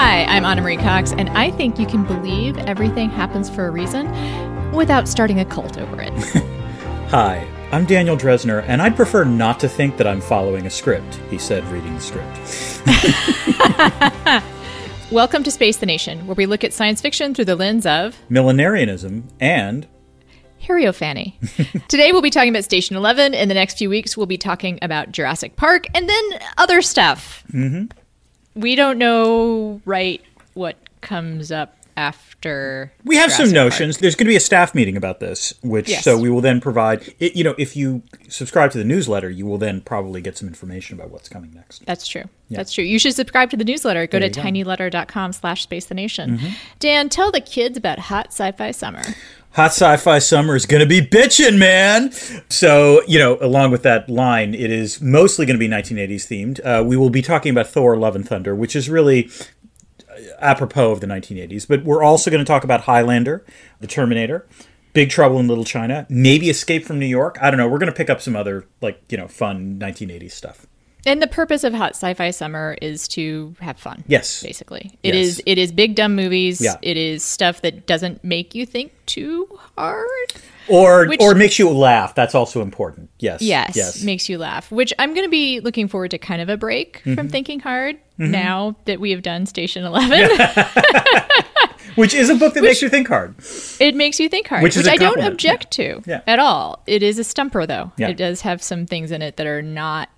Hi, I'm Ana Marie Cox, and I think you can believe everything happens for a reason without starting a cult over it. Hi, I'm Daniel Drezner, and I'd prefer not to think that I'm following a script, he said, reading the script. Welcome to Space the Nation, where we look at science fiction through the lens of Millenarianism and Hierophany. Today we'll be talking about Station 11. In the next few weeks, we'll be talking about Jurassic Park and then other stuff. Mm-hmm. We don't know right what comes up after. we have some notions. Park. There's going to be a staff meeting about this, which Yes. so we will then provide. It, you know, if you subscribe to the newsletter, you will then probably get some information about what's coming next. That's true. That's true. You should subscribe to the newsletter. Go There to tinyletter.com slash space the nation. Mm-hmm. Dan, tell the kids about hot sci-fi summer. Hot sci-fi summer is going to be bitching, man. So, you know, along with that line, it is mostly going to be 1980s themed. Uh, we will be talking about Thor: Love and Thunder, which is really uh, apropos of the 1980s. But we're also going to talk about Highlander, The Terminator, Big Trouble in Little China, maybe Escape from New York. I don't know. We're going to pick up some other like you know fun 1980s stuff. And the purpose of hot sci-fi summer is to have fun. Yes. Basically. it Yes. is. it is big dumb movies. Yeah. It is stuff that doesn't make you think too hard. Or Which- or makes you laugh. That's also important. Yes. Yes, Yes. makes you laugh. Which I'm going to be looking forward to kind of a break Mm-hmm. from thinking hard now that we have done Station 11. Which is a book that makes you think hard. it makes you think hard, Which which, I don't object to Yeah. at all. It is a stumper, though. Yeah. It does have some things in it that are not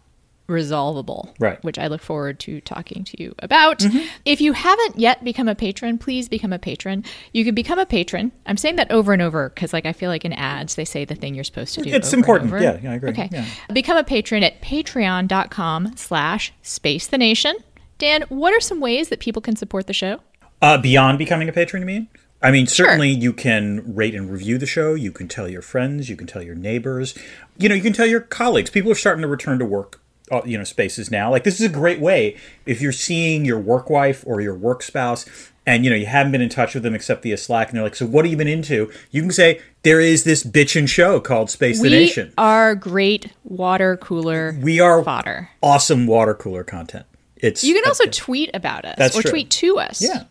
resolvable, Right. Mm-hmm. which I look forward to talking to you about. If you haven't yet become a patron, please become a patron. You can become a patron. I'm saying that over and over because, like, I feel like in ads they say the thing you're supposed to do. It's important. Yeah, yeah, I agree. Okay, Yeah. become a patron at Patreon.com/slash Space the Nation. Dan, what are some ways that people can support the show? Uh, beyond becoming a patron, you mean? I mean, certainly you can rate and review the show. You can tell your friends. You can tell your neighbors. You know, you can tell your colleagues. People are starting to return to work, you know, spaces now. Like this is a great way if you're seeing your work wife or your work spouse, and you know you haven't been in touch with them except via Slack, and they're like, "So what have you been into?" You can say, "There is this bitchin' show called Space the we Nation. are great water cooler We are fodder. awesome water cooler content." It's You can also tweet about us That's or true. tweet to us. yeah.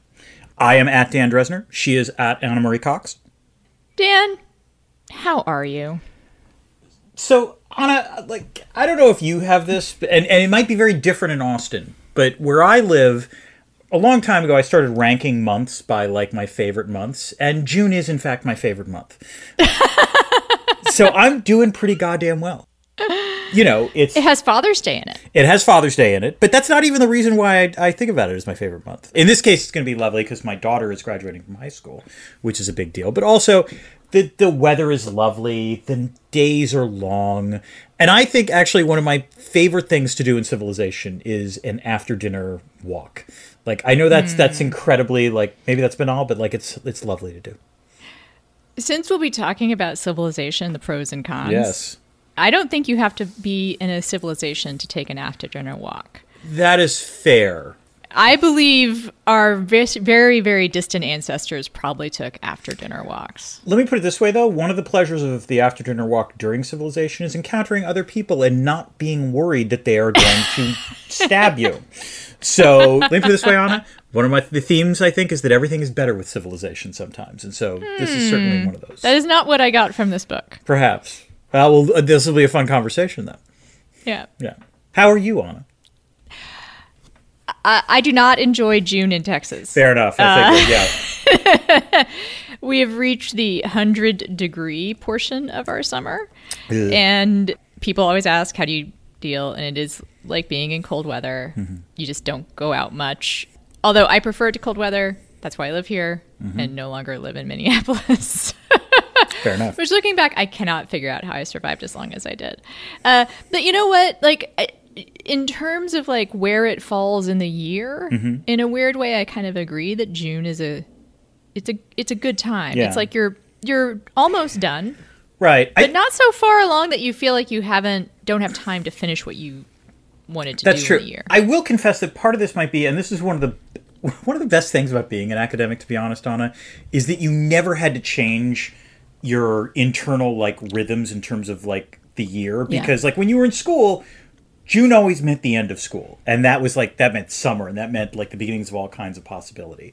I am at Dan Drezner. She is at Ana Marie Cox. Dan, how are you? So, Ana, like, I don't know if you have this, and, and it might be very different in Austin, but where I live, a long time ago, I started ranking months by, like, my favorite months, and June is, in fact, my favorite month. so I'm doing pretty goddamn well. You know, it's It has Father's Day in it. it has Father's Day in it, but that's not even the reason why I, I think about it as my favorite month. In this case, it's going to be lovely because my daughter is graduating from high school, which is a big deal. But also, the the weather is lovely, the days are long, and I think actually one of my favorite things to do in civilization is an after dinner walk. Like I know that's that's hmm. incredibly like maybe that's banal, but like it's it's lovely to do. Since we'll be talking about civilization, the pros and cons, Yes. I don't think you have to be in a civilization to take an after dinner walk. that is fair. I believe our very, very distant ancestors probably took after dinner walks. Let me put it this way, though. One of the pleasures of the after dinner walk during civilization is encountering other people and not being worried that they are going to stab you. So let me put it this way, Ana. One of my the themes I think is that everything is better with civilization sometimes, and so this is certainly one of those. That is not what I got from this book. Perhaps. Uh, well, this will be a fun conversation then. Yeah. Yeah. How are you, Ana? I, I do not enjoy June in Texas. Fair enough. I figured. yeah. We have reached the 100 degree portion of our summer. And people always ask, how do you deal? And it is like being in cold weather. You just don't go out much. Although I prefer it to cold weather. That's why I live here and no longer live in Minneapolis. Fair enough. Which, looking back, I cannot figure out how I survived as long as I did. Uh, but you know what? Like, in terms of like where it falls in the year, Mm-hmm. in a weird way, I kind of agree that June is a it's a it's a good time. Yeah. It's like you're you're almost done, Right. but I, not so far along that you feel like you haven't don't have time to finish what you wanted to That's do true. year. I will confess that part of this might be, and this is one of the one of the best things about being an academic, to be honest, Ana, is that you never had to change your internal like rhythms in terms of like the year Yeah. because like when you were in school. June always meant the end of school, and that was like that meant summer, and that meant like the beginnings of all kinds of possibility.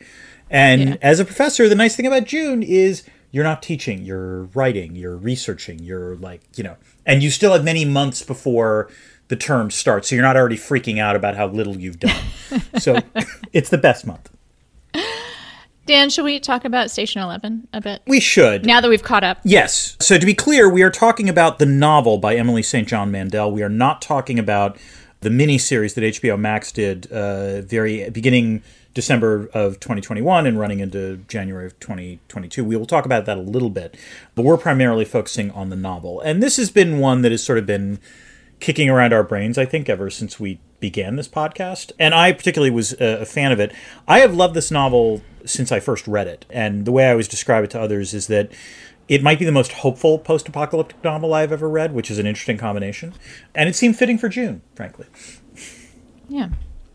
And Yeah. as a professor, the nice thing about June is you're not teaching, you're writing, you're researching, you're like, you know, and you still have many months before the term starts, so you're not already freaking out about how little you've done. so it's the best month. Dan, should we talk about Station Eleven a bit We should. now that we've caught up? Yes. So to be clear, we are talking about the novel by Emily St. John Mandel. We are not talking about the miniseries that HBO Max did uh, very beginning December of 2021 and running into January of 2022. We will talk about that a little bit, but we're primarily focusing on the novel. And this has been one that has sort of been kicking around our brains, I think, ever since we began this podcast. And I particularly was a, a fan of it. I have loved this novel since I first read it. And the way I always describe it to others is that it might be the most hopeful post apocalyptic novel I've ever read, which is an interesting combination. And it seemed fitting for June, frankly. Yeah.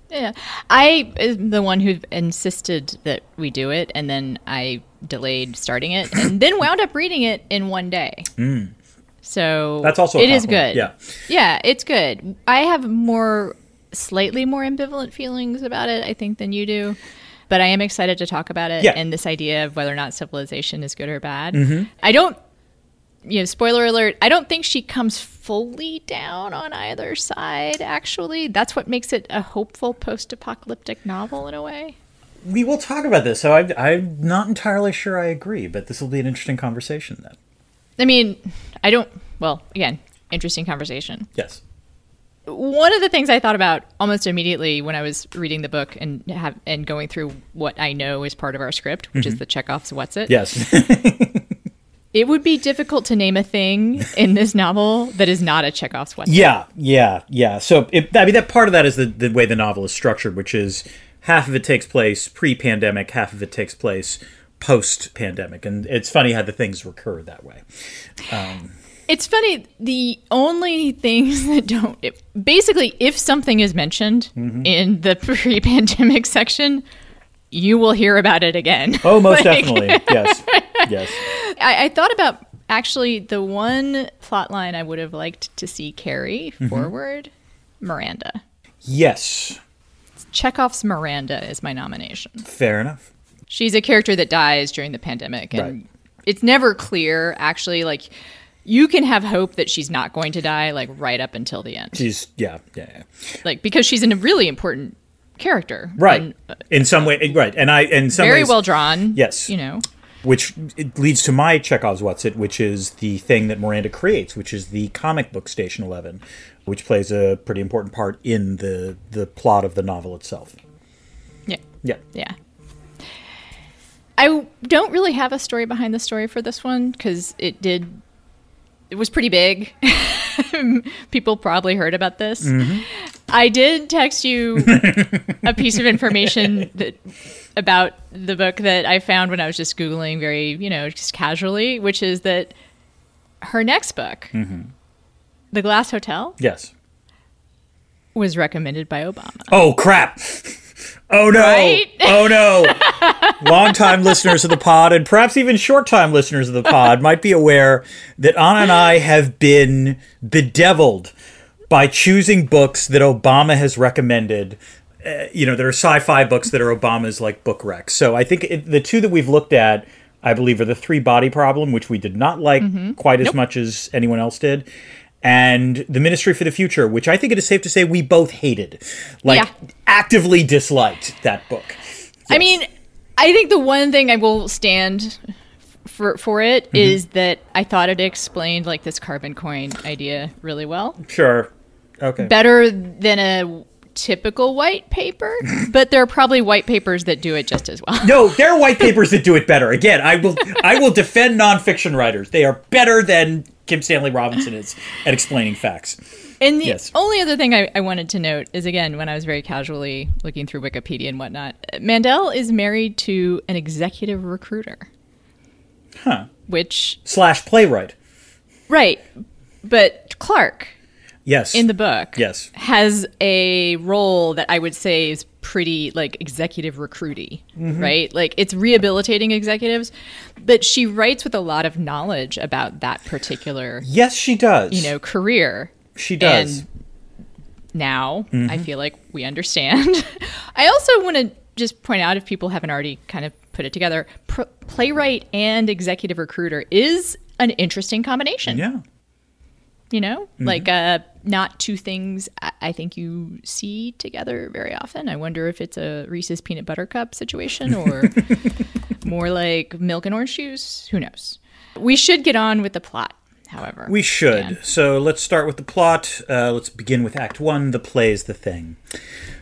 Yeah. I am the one who insisted that we do it, and then I delayed starting it, and then wound up reading it in one day. Mm. So That's also a it is good. yeah. Yeah, it's good. I have more, slightly more ambivalent feelings about it, I think, than you do. But I am excited to talk about it Yeah. Mm-hmm. and this idea of whether or not civilization is good or bad. I don't you know, spoiler alert, I don't think she comes fully down on either side, actually. That's what makes it a hopeful post apocalyptic novel in a way. We will talk about this. So I, I'm not entirely sure I agree, but this will be an interesting conversation then. I mean, I don't, well, again, interesting conversation. Yes. One of the things I thought about almost immediately when I was reading the book and have, and going through what I know is part of our script, which is mm-hmm. the Chekhov's What's It. Yes. It would be difficult to name a thing in this novel that is not a Chekhov's What's It. Yeah, yeah, yeah. So it, I mean, that part of that is the, the way the novel is structured, which is half of it takes place pre-pandemic, half of it takes place post-pandemic, and it's funny how the things recur that way. Um, It's funny. The only things that don't, if, basically, if something is mentioned Mm-hmm. in the pre-pandemic section, you will hear about it again. Oh, most Like, definitely. Yes, yes. I, I thought about actually the one plot line I would have liked to see carry Mm-hmm. forward. Miranda. Yes, Chekhov's Miranda is my nomination. fair enough. She's a character that dies during the pandemic, and Right. it's never clear actually. Like you can have hope that she's not going to die, like right up until the end. She's yeah, yeah, yeah. like because she's a really important character right. and, uh, in some way, right. And I, in some very ways, well drawn Yes. you know which it leads to my Chekhov's What's It, which is the thing that Miranda creates, which is the comic book Station Eleven, which plays a pretty important part in the the plot of the novel itself. yeah Yeah. yeah i don't really have a story behind the story for this one because it did it was pretty big. People probably heard about this. Mm-hmm. I did text you a piece of information that about the book that i found when i was just googling very you know just casually which is that her next book mm-hmm. the glass hotel Yes. was recommended by obama. Oh crap! Oh no! Right? Oh no! Long-time listeners of the pod, and perhaps even short-time listeners of the pod, might be aware that Ana and I have been bedeviled by choosing books that Obama has recommended. Uh, you know, there are sci-fi books that are Obama's like book recs. So I think it, the two that we've looked at, I believe, are the Three Body Problem, which we did not like quite as much as anyone else did. And the Ministry for the Future, which I think it is safe to say we both hated, like Yeah. actively disliked that book. I mean, I think the one thing I will stand for for it is Mm-hmm. that I thought it explained like this carbon coin idea really well, Sure. Okay. better than a typical white paper. but there are probably white papers that do it just as well. no, there are white papers that do it better. Again, I will I will defend nonfiction writers. They are better than Kim Stanley Robinson is at explaining facts. And the Yes. only other thing I, I wanted to note is again, when I was very casually looking through Wikipedia and whatnot, Mandel is married to an executive recruiter. Huh. Which, Slash playwright. right. But Clark Yes. in the book Yes. has a role that I would say is pretty like executive recruity, Mm-hmm. right? Like it's rehabilitating executives, but she writes with a lot of knowledge about that particular, Yes, she does. you know, career. she does. and now. I feel like we understand. I also want to just point out, if people haven't already kind of put it together, pr- playwright and executive recruiter is an interesting combination. Yeah. You know, like uh, not two things I-, I think you see together very often. I wonder if it's a Reese's peanut butter cup situation or more like milk and orange juice. Who knows? We should get on with the plot, however. We should. Dan. So let's start with the plot. Uh, let's begin with Act One. The play's the thing.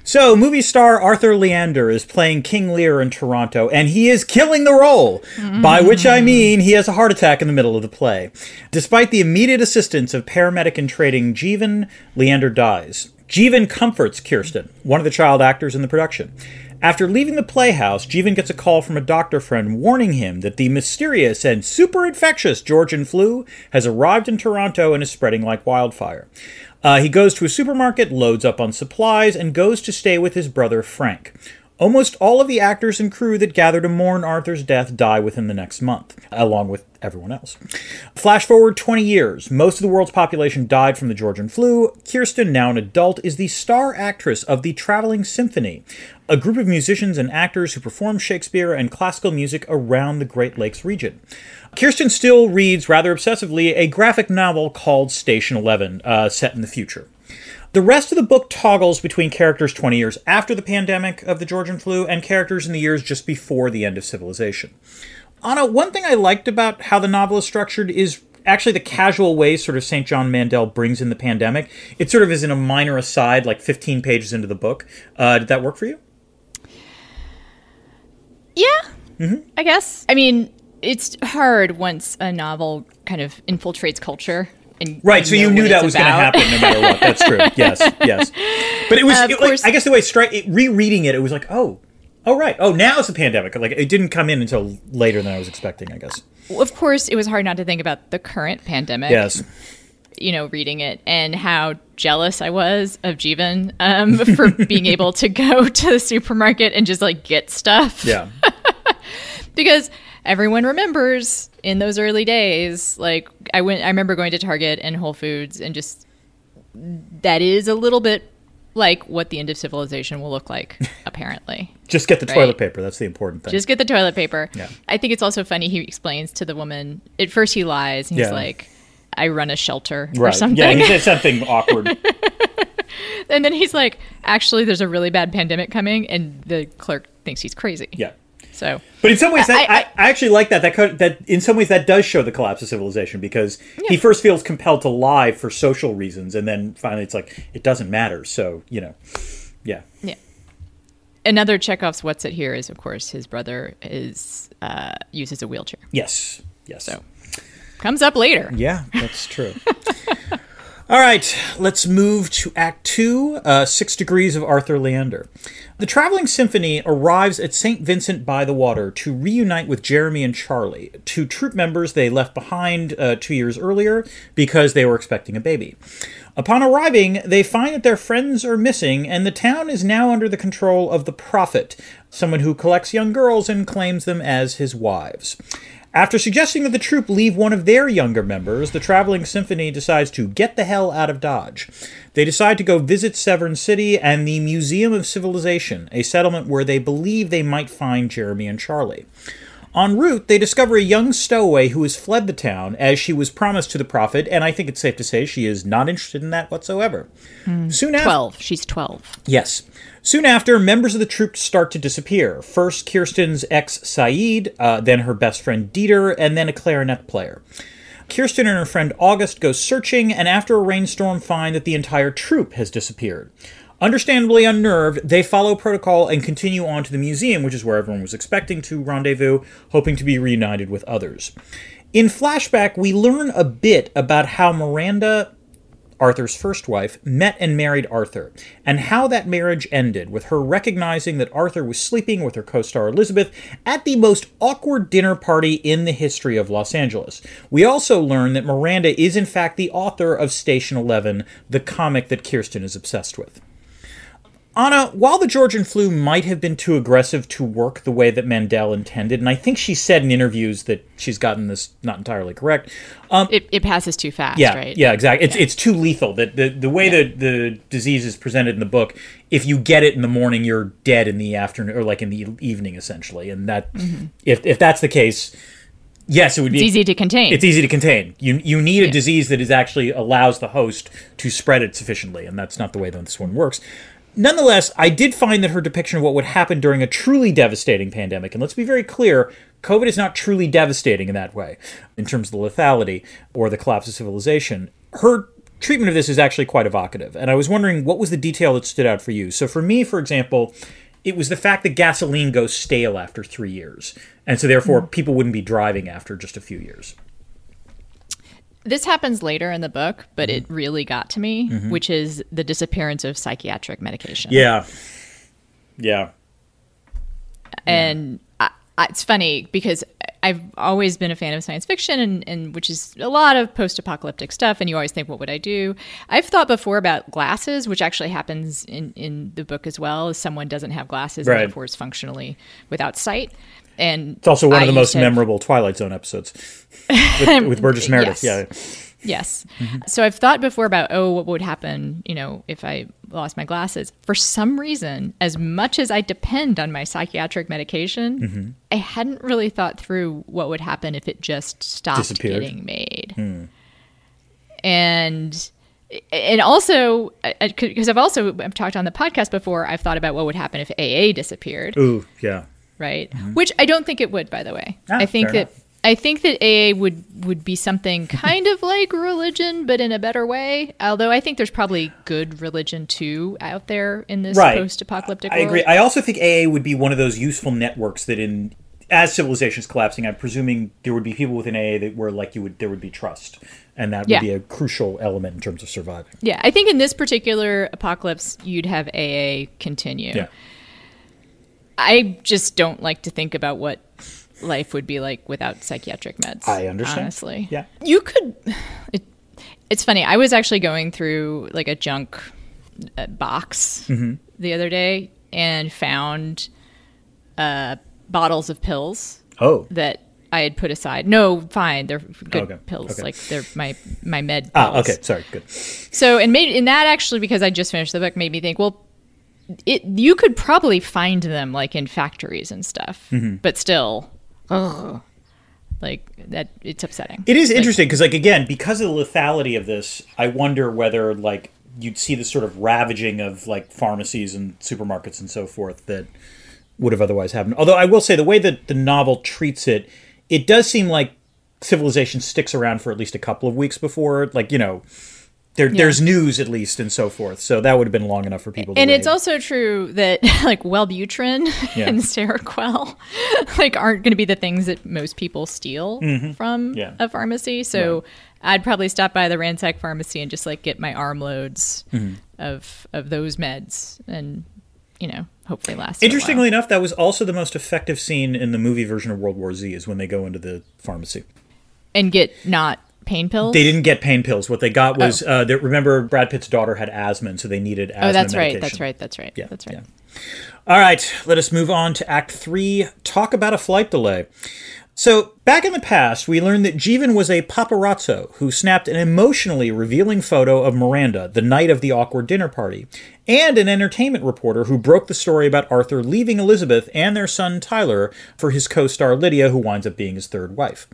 So, movie star Arthur Leander is playing King Lear in Toronto, and he is killing the role. By which I mean he has a heart attack in the middle of the play. Despite the immediate assistance of paramedic in training Jeevan, Leander dies. Jeevan comforts Kirsten, one of the child actors in the production. After leaving the playhouse, Jeevan gets a call from a doctor friend warning him that the mysterious and super infectious Georgian flu has arrived in Toronto and is spreading like wildfire. Uh, he goes to a supermarket, loads up on supplies, and goes to stay with his brother Frank. Almost all of the actors and crew that gather to mourn Arthur's death die within the next month, along with everyone else. Flash forward 20 years. Most of the world's population died from the Georgian flu. Kirsten, now an adult, is the star actress of the Traveling Symphony, a group of musicians and actors who perform Shakespeare and classical music around the Great Lakes region. Kirsten still reads rather obsessively a graphic novel called Station 11, uh, set in the future. The rest of the book toggles between characters 20 years after the pandemic of the Georgian flu and characters in the years just before the end of civilization. Ana, one thing I liked about how the novel is structured is actually the casual way sort of St. John Mandel brings in the pandemic. It sort of is in a minor aside, like 15 pages into the book. Uh, did that work for you? Yeah, Mm-hmm. I guess. I mean, it's hard once a novel kind of infiltrates culture. And Right, so you knew that was going to happen no matter what. That's true. Yes, yes. But it was, Uh, it, like, I guess the way it, rereading it, it was like, oh, oh right, oh now it's a pandemic. Like it didn't come in until later than I was expecting. I guess. Of course, it was hard not to think about the current pandemic. Yes. You know, reading it and how jealous I was of Jeevan um, for being able to go to the supermarket and just like get stuff. Yeah. because everyone remembers in those early days like i went i remember going to target and whole foods and just that is a little bit like what the end of civilization will look like apparently Just get the Right. toilet paper. That's the important thing. just get the toilet paper Yeah. i think it's also funny he explains to the woman at first he lies he's Yeah. like i run a shelter or something Yeah, he said something awkward. and then he's like actually there's a really bad pandemic coming and the clerk thinks he's crazy Yeah. So But in some ways, that, I- I, I- actually like that. That co- that in some ways that does show the collapse of civilization because he first feels compelled to lie for social reasons, and then finally it's like it doesn't matter. So you know, yeah, Yeah. Another Chekhov's what's it here is, of course, his brother is uh, uses a wheelchair. yes, yes. So comes up later. Yeah, that's true. All right, let's move to Act Two uh, Six Degrees of Arthur Leander. The Traveling Symphony arrives at St. Vincent by the Water to reunite with Jeremy and Charlie, two troop members they left behind uh, two years earlier because they were expecting a baby. Upon arriving, they find that their friends are missing, and the town is now under the control of the Prophet, someone who collects young girls and claims them as his wives. After suggesting that the troop leave one of their younger members, the Traveling Symphony decides to get the hell out of Dodge. They decide to go visit Severn City and the Museum of Civilization, a settlement where they believe they might find Jeremy and Charlie. En route, they discover a young stowaway who has fled the town as she was promised to the prophet, and I think it's safe to say she is not interested in that whatsoever. Hmm. Soon after, 12. She's 12. Yes. Soon after, members of the troop start to disappear. First, Kirsten's ex Saeed, uh, then her best friend Dieter, and then a clarinet player. Kirsten and her friend August go searching, and after a rainstorm, find that the entire troop has disappeared. Understandably unnerved, they follow protocol and continue on to the museum, which is where everyone was expecting to rendezvous, hoping to be reunited with others. In flashback, we learn a bit about how Miranda Arthur's first wife, met and married Arthur, and how that marriage ended, with her recognizing that Arthur was sleeping with her co star Elizabeth at the most awkward dinner party in the history of Los Angeles. We also learn that Miranda is, in fact, the author of Station 11, the comic that Kirsten is obsessed with. Ana, while the Georgian flu might have been too aggressive to work the way that Mandel intended, and I think she said in interviews that she's gotten this not entirely correct. Um, It, it passes too fast, yeah, right? yeah, exactly. It's it's too lethal. That the the way that the disease is presented in the book, if you get it in the morning, you're dead in the afternoon or like in the evening, essentially. And that if if that's the case, yes, it would be Mm-hmm. It's easy to contain. it's easy to contain. You you need a disease that is actually allows the host to spread it sufficiently, and that's not the way that this one works. Nonetheless, I did find that her depiction of what would happen during a truly devastating pandemic, and let's be very clear, COVID is not truly devastating in that way, in terms of the lethality or the collapse of civilization. Her treatment of this is actually quite evocative, and I was wondering what was the detail that stood out for you. So, for me, for example, it was the fact that gasoline goes stale after three years, and so therefore hmm. people wouldn't be driving after just a few years. This happens later in the book, but Mm-hmm. it really got to me, which is the disappearance of psychiatric medication. Yeah. Yeah. and I, I, it's funny because I've always been a fan of science fiction, and, and which is a lot of post-apocalyptic stuff. And you always think, what would I do? I've thought before about glasses, which actually happens in in the book as well. As someone doesn't have glasses, Right. and therefore is functionally without sight. And It's also one I of the most to memorable Twilight Zone episodes with, with Burgess Meredith. Yes. Yeah. Yes. So I've thought before about, oh, what would happen, you know, if I lost my glasses. For some reason, as much as I depend on my psychiatric medication, Mm-hmm. I hadn't really thought through what would happen if it just stopped getting made. And and also because I've also I've talked on the podcast before, I've thought about what would happen if AA disappeared Ooh, yeah. Right? Which I don't think it would, by the way. Mm-hmm. Ah, I think that I think that AA would would be something kind of like religion, but in a better way. Although I think there's probably good religion too out there in this Right. post-apocalyptic I world. agree. I also think AA would be one of those useful networks that in as civilization's collapsing, I'm presuming there would be people within AA that were like you would there would be trust. And that would Yeah. be a crucial element in terms of surviving. yeah, I think in this particular apocalypse, you'd have AA continue. Yeah. I just don't like to think about what life would be like without psychiatric meds. I understand. Honestly, Yeah. you could. It, it's funny. I was actually going through like a junk uh, box Mm-hmm. the other day and found uh, bottles of pills Oh. that I had put aside. No, fine, they're good Okay, pills. okay. Like they're my my med. Pills. Ah, okay. Sorry. Good. So and made and that actually because I just finished the book made me think, well, it you could probably find them like in factories and stuff, Mm-hmm. but still, ugh, like that it's upsetting. It is interesting because, like, again, because of the lethality of this, I wonder whether, like, you'd see the sort of ravaging of like pharmacies and supermarkets and so forth that would have otherwise happened. Although I will say, the way that the novel treats it, it does seem like civilization sticks around for at least a couple of weeks before, like, you know, there, there's news at least and so forth. So that would have been long enough for people. to and it's wait. also true that like Wellbutrin Yeah. and Seroquel like aren't going to be the things that most people steal from Mm-hmm. Yeah. a pharmacy. So I'd probably stop by the ransack pharmacy and just like get my armloads Mm-hmm. of of those meds and you know hopefully last. a while. Interestingly enough, that was also the most effective scene in the movie version of World War Z is when they go into the pharmacy. and get not pain pills. They didn't get pain pills. What they got was uh, they, remember Brad Pitt's daughter had asthma, and so they needed asthma Oh, that's medication. right. That's right. That's right. Yeah, that's right. yeah. All right, let us move on to Act Three. Talk about a flight delay. So, back in the past, we learned that Jeevan was a paparazzo who snapped an emotionally revealing photo of Miranda the night of the awkward dinner party, and an entertainment reporter who broke the story about Arthur leaving Elizabeth and their son Tyler for his co star Lydia, who winds up being his third wife.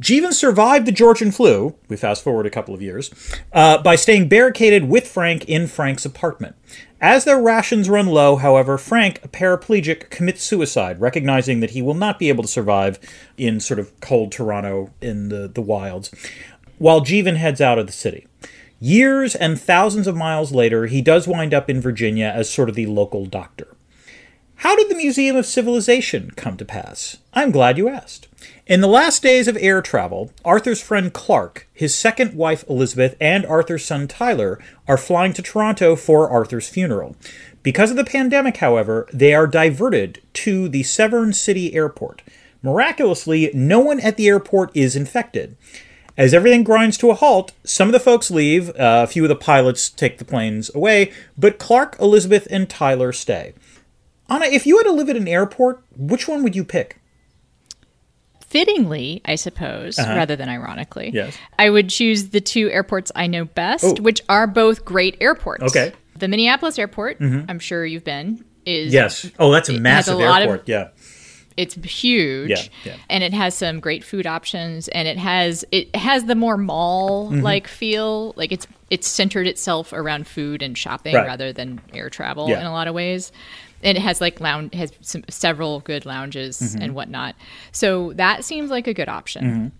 Jeevan survived the Georgian flu, we fast forward a couple of years, uh, by staying barricaded with Frank in Frank's apartment. As their rations run low, however, Frank, a paraplegic, commits suicide, recognizing that he will not be able to survive in sort of cold Toronto in the, the wilds, while Jeevan heads out of the city. Years and thousands of miles later, he does wind up in Virginia as sort of the local doctor. How did the Museum of Civilization come to pass? I'm glad you asked. In the last days of air travel, Arthur's friend Clark, his second wife Elizabeth, and Arthur's son Tyler are flying to Toronto for Arthur's funeral. Because of the pandemic, however, they are diverted to the Severn City Airport. Miraculously, no one at the airport is infected. As everything grinds to a halt, some of the folks leave, uh, a few of the pilots take the planes away, but Clark, Elizabeth, and Tyler stay. Ana, if you had to live at an airport, which one would you pick? Fittingly, I suppose, rather than ironically, Uh-huh. Yes. I would choose the two airports I know best, Oh. which are both great airports. Okay. Mm-hmm. The Minneapolis airport, I'm sure you've been, is Yes. Oh, that's a has a massive lot of- airport. yeah. it's huge Yeah, yeah. and it has some great food options and it has it has the more mall Mm-hmm. like feel like it's it's centered itself around food and shopping Right. rather than air travel Yeah. in a lot of ways and it has like lounge has some, several good lounges Mm-hmm. and whatnot so that seems like a good option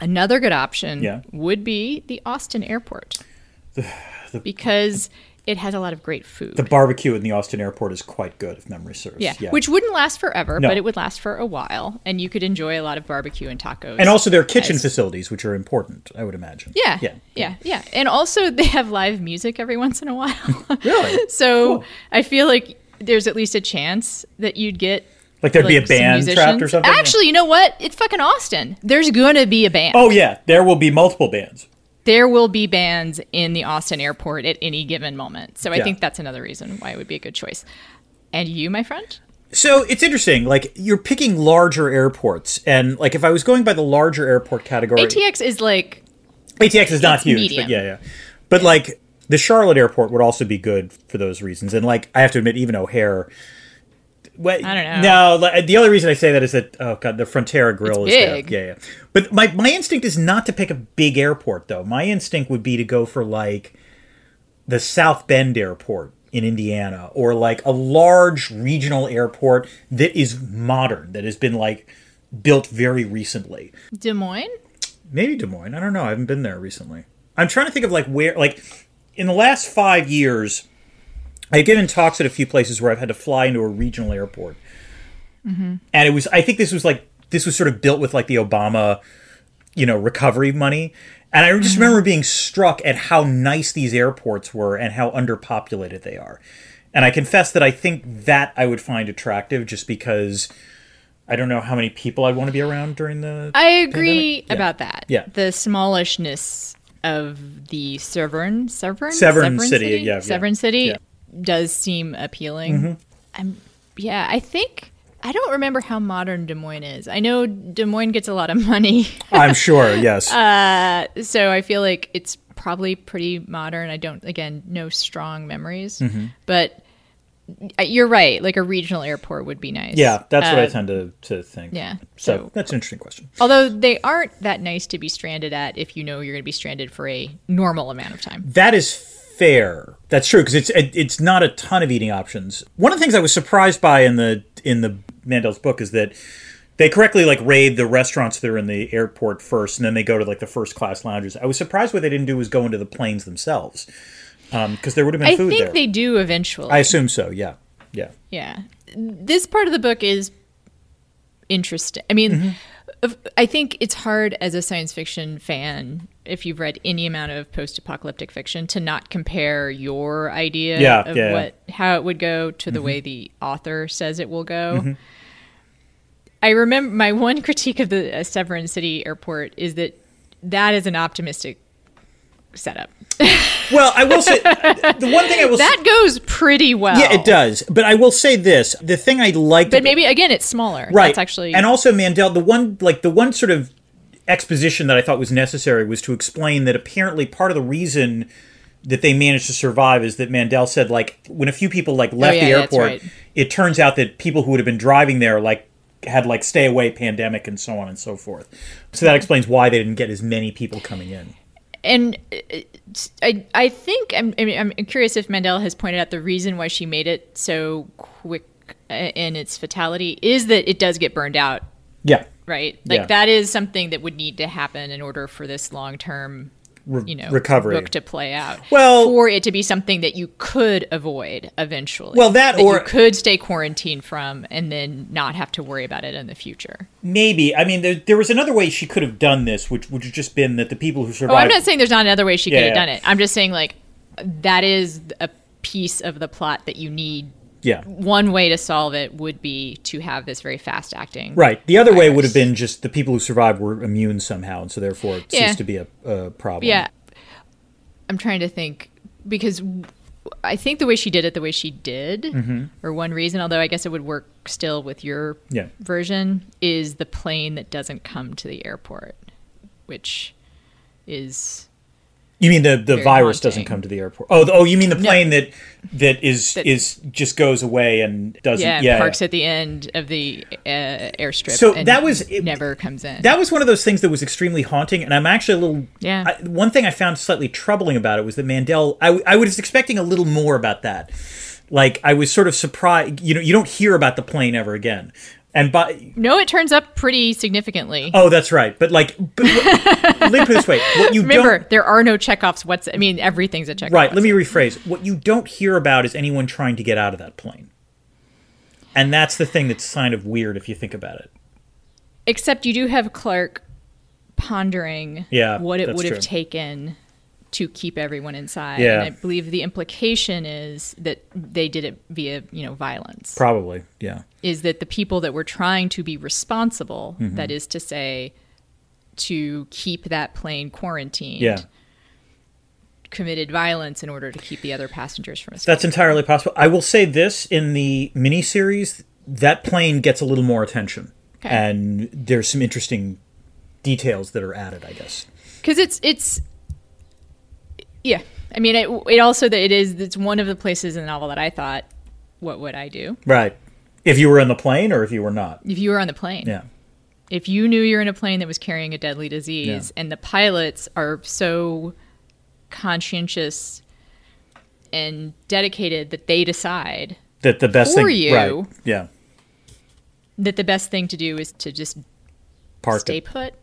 another good option Mm-hmm. Yeah. would be the austin airport because it has a lot of great food The barbecue in the Austin airport is quite good, if memory serves. yeah. which wouldn't last forever, No. but it would last for a while, and you could enjoy a lot of barbecue and tacos. and also their kitchen as- facilities, which are important, I would imagine. yeah, Yeah. yeah, yeah, and also they have live music every once in a while. Really? so Cool. I feel like there's at least a chance that you'd get. Like there'd be a band trapped or something? Actually, you know what? It's fucking Austin. There's gonna be a band. Oh, yeah. There will be multiple bands. There will be bands in the Austin airport at any given moment. So I Yeah. think that's another reason why it would be a good choice. And you, my friend? So it's interesting. Like you're picking larger airports, and like if I was going by the larger airport category, ATX is like ATX is not huge, medium. but yeah, yeah. But like the Charlotte airport would also be good for those reasons, and like I have to admit, even O'Hare. Well, I don't know. No, the only reason I say that is that oh god, the Frontera Grill It's is there. big. Yeah, yeah. But my my instinct is not to pick a big airport though. My instinct would be to go for like the South Bend Airport in Indiana, or like a large regional airport that is modern, that has been like built very recently. Des Moines. Maybe Des Moines. I don't know. I haven't been there recently. I'm trying to think of like where, like, in the last five years, I've given talks at a few places where I've had to fly into a regional airport, mm-hmm. and it was. I think this was like this was sort of built with like the Obama, you know, recovery money, and I just mm-hmm. remember being struck at how nice these airports were and how underpopulated they are. And I confess that I think that I would find attractive just because I don't know how many people I'd want to be around during the. I agree? Yeah. about that. Yeah. The smallishness of the Severn, Severn, Severn City, yeah, yeah. Severn City Yeah. does seem appealing. I'm, yeah, I think I don't remember how modern Des Moines is. I know Des Moines gets a lot of money, I'm sure, yes. Uh, so I feel like it's probably pretty modern. I don't, again, no strong memories, Mm-hmm. but you're right. Like a regional airport would be nice. yeah, that's what I Uh, tend to, to think. Yeah. So, So that's an interesting question. Although they aren't that nice to be stranded at if you know you're going to be stranded for a normal amount of time. That is fair. That's true because it's it, it's not a ton of eating options. One of the things I was surprised by in the in the Mandel's book is that they correctly like raid the restaurants that are in the airport first, and then they go to like the first class lounges. I was surprised what they didn't do was go into the planes themselves because there would have been food. I think there. they do eventually. I assume so. Yeah, yeah. yeah. This part of the book is interesting. I mean, Mm-hmm. I think it's hard as a science fiction fan if you've read any amount of post-apocalyptic fiction to not compare your idea Yeah, of yeah, yeah. what how it would go to the way the author says it will go. I remember my one critique of the uh, Severn City Airport is that that is an optimistic setup. Well, I will say the one thing I will say, That goes pretty well. yeah, it does. But I will say this: the thing I like, But maybe again, it's smaller. right That's actually and also mandel the one like the one sort of exposition that i thought was necessary was to explain that apparently part of the reason that they managed to survive is that mandel said like when a few people like left Oh, yeah, the airport right. it turns out that people who would have been driving there like had like stay away pandemic and so on and so forth so that explains why they didn't get as many people coming in and uh, I I think I'm I'm curious if Mandel has pointed out the reason why she made it so quick uh, in its fatality is that it does get burned out, yeah right? Like Yeah. that is something that would need to happen in order for this long term. Re- You know, recovery book to play out. Well- for it to be something that you could avoid eventually. Well, that or- you could stay quarantined from, and then not have to worry about it in the future. maybe i mean there, there was another way she could have done this which would have just been that the people who Oh, survived I'm not saying there's not another way she Yeah, could have yeah. done it. I'm just saying like that is a piece of the plot that you need Yeah. one way to solve it would be to have this very fast acting. Right. The other way would have been just the people who survived were immune somehow, and so therefore it Yeah. to be a, a problem. Yeah. I'm trying to think because I think the way she did it, the way she did, Mm-hmm. or one reason, although I guess it would work still with your Yeah. version, is the plane that doesn't come to the airport, which is You mean the, the Very virus doesn't come to the airport? Oh, the, oh, you mean the plane that that is That- is just goes away and doesn't? yeah, Yeah, parks yeah. at the end of the uh, airstrip. So that was- it- never comes in. That was one of those things that was extremely haunting, and I'm actually a little. Yeah. I, one thing I found slightly troubling about it was that Mandel. I, I was expecting a little more about that. Like I was sort of surprised. You know, you don't hear about the plane ever again. And by no, it turns up pretty significantly. oh, that's right. But like, but, let this way: what you Remember, there are no Chekhov's. What's I mean, everything's a Chekhov. right. Let me rephrase: what you don't hear about is anyone trying to get out of that plane. And that's the thing that's kind of weird if you think about it. Except you do have Clark pondering Yeah, what it would have taken to keep everyone inside. Yeah. And I believe the implication is that they did it via, you know, violence. Probably, yeah. Is that the people that were trying to be responsible, Mm-hmm. that is to say, to keep that plane quarantined, Yeah. committed violence in order to keep the other passengers from escaping. That's entirely possible. I will say this in the miniseries, that plane gets a little more attention. Okay. And there's some interesting details that are added, I guess. because it's it's yeah i mean it, it also that it is it's one of the places in the novel that i thought what would i do Right. If you were in the plane or if you were not. if you were on the plane Yeah. if you knew you're in a plane that was carrying a deadly disease Yeah. and the pilots are so conscientious and dedicated that they decide That the best For thing you. right. Yeah. that the best thing to do is to just Park stay it. put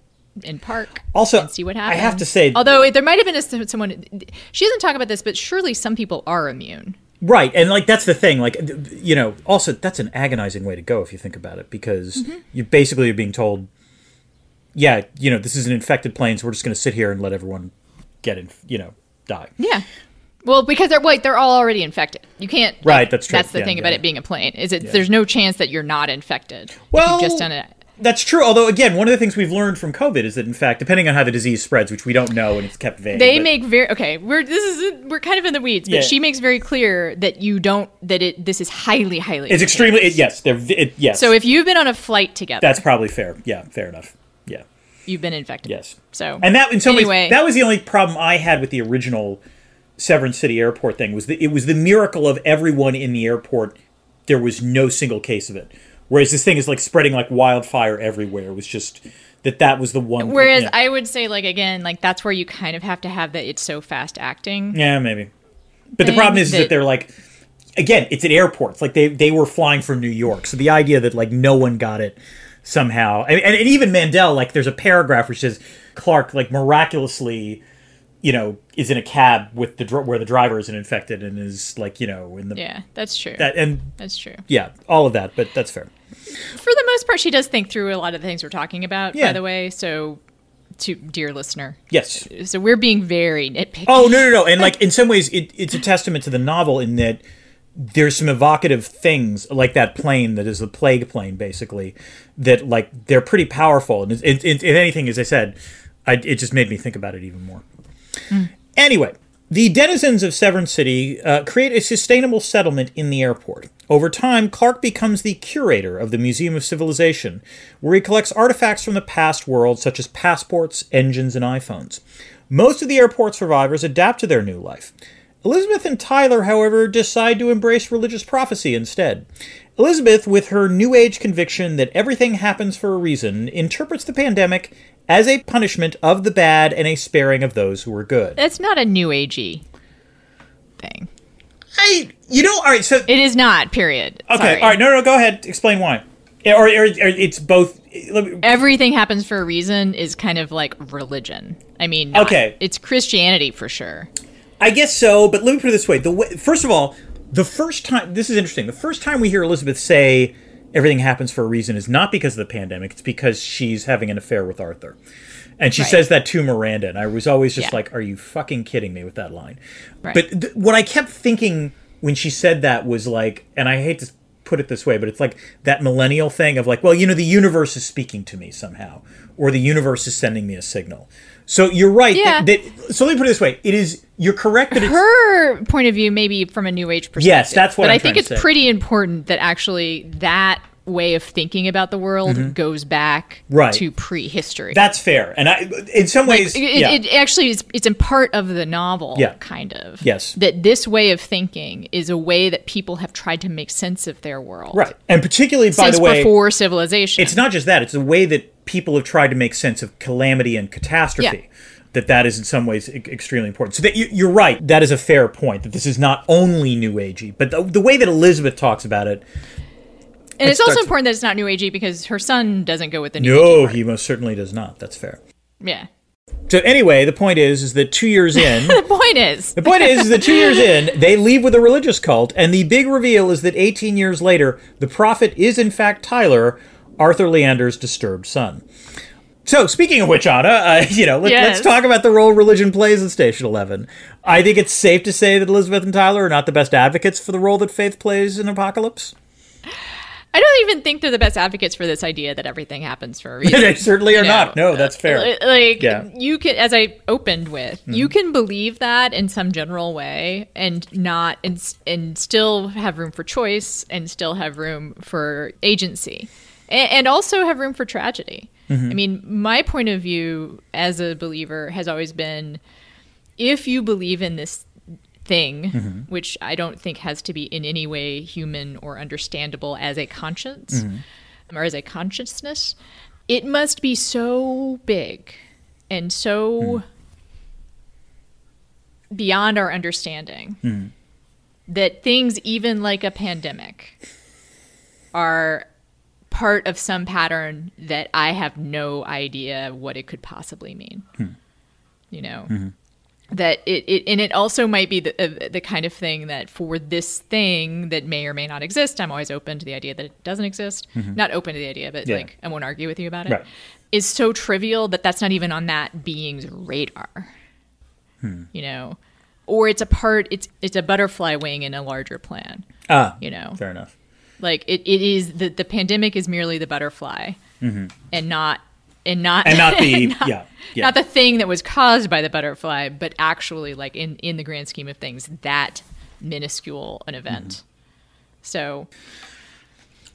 in park Also, and see what happens. I have to say although there might have been a, someone she doesn't talk about this, but surely some people are immune. Right, and like that's the thing. Like, you know, also that's an agonizing way to go if you think about it, because Mm-hmm. you basically are being told, yeah, you know, this is an infected plane, so we're just going to sit here and let everyone get in, you know, die. Yeah. Well, because they're wait, they're all already infected. You can't. like, Right, that's true. That's the Yeah, thing yeah. about it being a plane is it there's no chance that you're not infected. Well, you've just done it. That's true. Although, again, one of the things we've learned from COVID is that, in fact, depending on how the disease spreads, which we don't know and it's kept vague, They but- make very okay. We're this is we're kind of in the weeds, but Yeah. she makes very clear that you don't that it this is highly highly. it's extremely it, yes, they're it, yes. So if you've been on a flight together, that's probably fair. Yeah, fair enough. Yeah. you've been infected. Yes. So And that, in some anyway, ways, that was the only problem I had with the original Severn City Airport thing. Was that it was the miracle of everyone in the airport. There was no single case of it. Whereas this thing is like spreading like wildfire everywhere. It was just that that was the one. Whereas yeah. I would say, like again, like that's where you kind of have to have that. It's so fast acting. yeah, maybe. But the problem is that, that- they're like, again, it's at airports. Like they they were flying from New York, so the idea that like no one got it somehow, and, and, and even Mandel, like there's a paragraph which says Clark like miraculously, you know, is in a cab with the dr- where the driver isn't infected and is like you know in the Yeah, that's true. that and that's true. yeah, all of that. But that's fair. For the most part, she does think through a lot of the things we're talking about. Yeah. By the way, so to dear listener, Yes. so we're being very nitpicky. Oh no no no! And like in some ways, it, it's a testament to the novel in that there's some evocative things like that plane that is the plague plane, basically. That like they're pretty powerful, and it, it, it, if anything, as I said, I, it just made me think about it even more. Mm. Anyway, the denizens of Severn City uh, create a sustainable settlement in the airport. Over time, Clark becomes the curator of the Museum of Civilization, where he collects artifacts from the past world, such as passports, engines, and iPhones. Most of the airport survivors adapt to their new life. Elizabeth and Tyler, however, decide to embrace religious prophecy instead. Elizabeth, with her New Age conviction that everything happens for a reason, interprets the pandemic as a punishment of the bad and a sparing of those who are good. That's not a new agey thing. I, you know, all right. So It is not. Period. okay, Sorry. all right. No, no, go ahead. Explain why. Or, or, or it's both. me- Everything happens for a reason is kind of like religion. I mean, not- Okay. it's Christianity for sure. I guess so, but let me put it this way: the way, first of all, the first time this is interesting. The first time we hear Elizabeth say everything happens for a reason is not because of the pandemic; it's because she's having an affair with Arthur, and she Right. says that to Miranda. And I was always just Yeah. like, "Are you fucking kidding me with that line?" Right. But th- what I kept thinking when she said that was like, and I hate to put it this way, but it's like that millennial thing of like, well, you know, the universe is speaking to me somehow, or the universe is sending me a signal. So you're right. Yeah. That, that, so let me put it this way: it is you're correct that it's her point of view maybe from a new age perspective. Yes, that's what But I'm I think it's say. pretty important that actually that way of thinking about the world goes back Mm-hmm. Right. to prehistory. that's fair, and I in some like, ways, it, yeah, it actually is it's in part of the novel Yeah. kind of Yes. that this way of thinking is a way that people have tried to make sense of their world right, and particularly by the way, before civilization it's not just that; it's the way that people have tried to make sense of calamity and catastrophe. Yeah. That that is in some ways extremely important. So that you, you're right. That is a fair point. That this is not only New Agey, but the, the way that Elizabeth talks about it, and it's also important that it's not new agey because her son doesn't go with the new Age. no, he most certainly does not. That's fair. yeah So anyway, the point is, is that two years in, the point is the point is, is that two years in, they leave with a religious cult, and the big reveal is that 18 years later, the prophet is in fact Tyler, Arthur Leander's disturbed son. So, speaking of which, Ana, uh, you know, let, Yes. let's talk about the role religion plays in Station Eleven. I think it's safe to say that Elizabeth and Tyler are not the best advocates for the role that faith plays in Apocalypse. I don't even think they're the best advocates for this idea that everything happens for a reason. they certainly are you not. No, that's fair. Like Yeah. Mm-hmm. you can, as I opened with, you can believe that in some general way, and not, and, and still have room for choice, and still have room for agency, and, and also have room for tragedy. Mm-hmm. I mean, my point of view as a believer has always been, if you believe in this thing, Mm-hmm. which I don't think has to be in any way human or understandable as a conscience Mm-hmm. or as a consciousness, it must be so big and so beyond our understanding that things, even like a pandemic, are part of some pattern that I have no idea what it could possibly mean. You know? That it, it and it also might be the uh, the kind of thing that for this thing that may or may not exist i'm always open to the idea that it doesn't exist not open to the idea but Mm-hmm. Yeah. like i won't argue with you about it, Right. is so trivial that that's not even on that being's radar Hmm. you know or it's a part it's it's a butterfly wing in a larger plan ah, you know fair enough. like it, it is the the pandemic is merely the butterfly and not and not Mm-hmm. And not the not- yeah, yeah. not the thing that was caused by the butterfly, but actually, like in in the grand scheme of things, that minuscule an event. Mm-hmm. So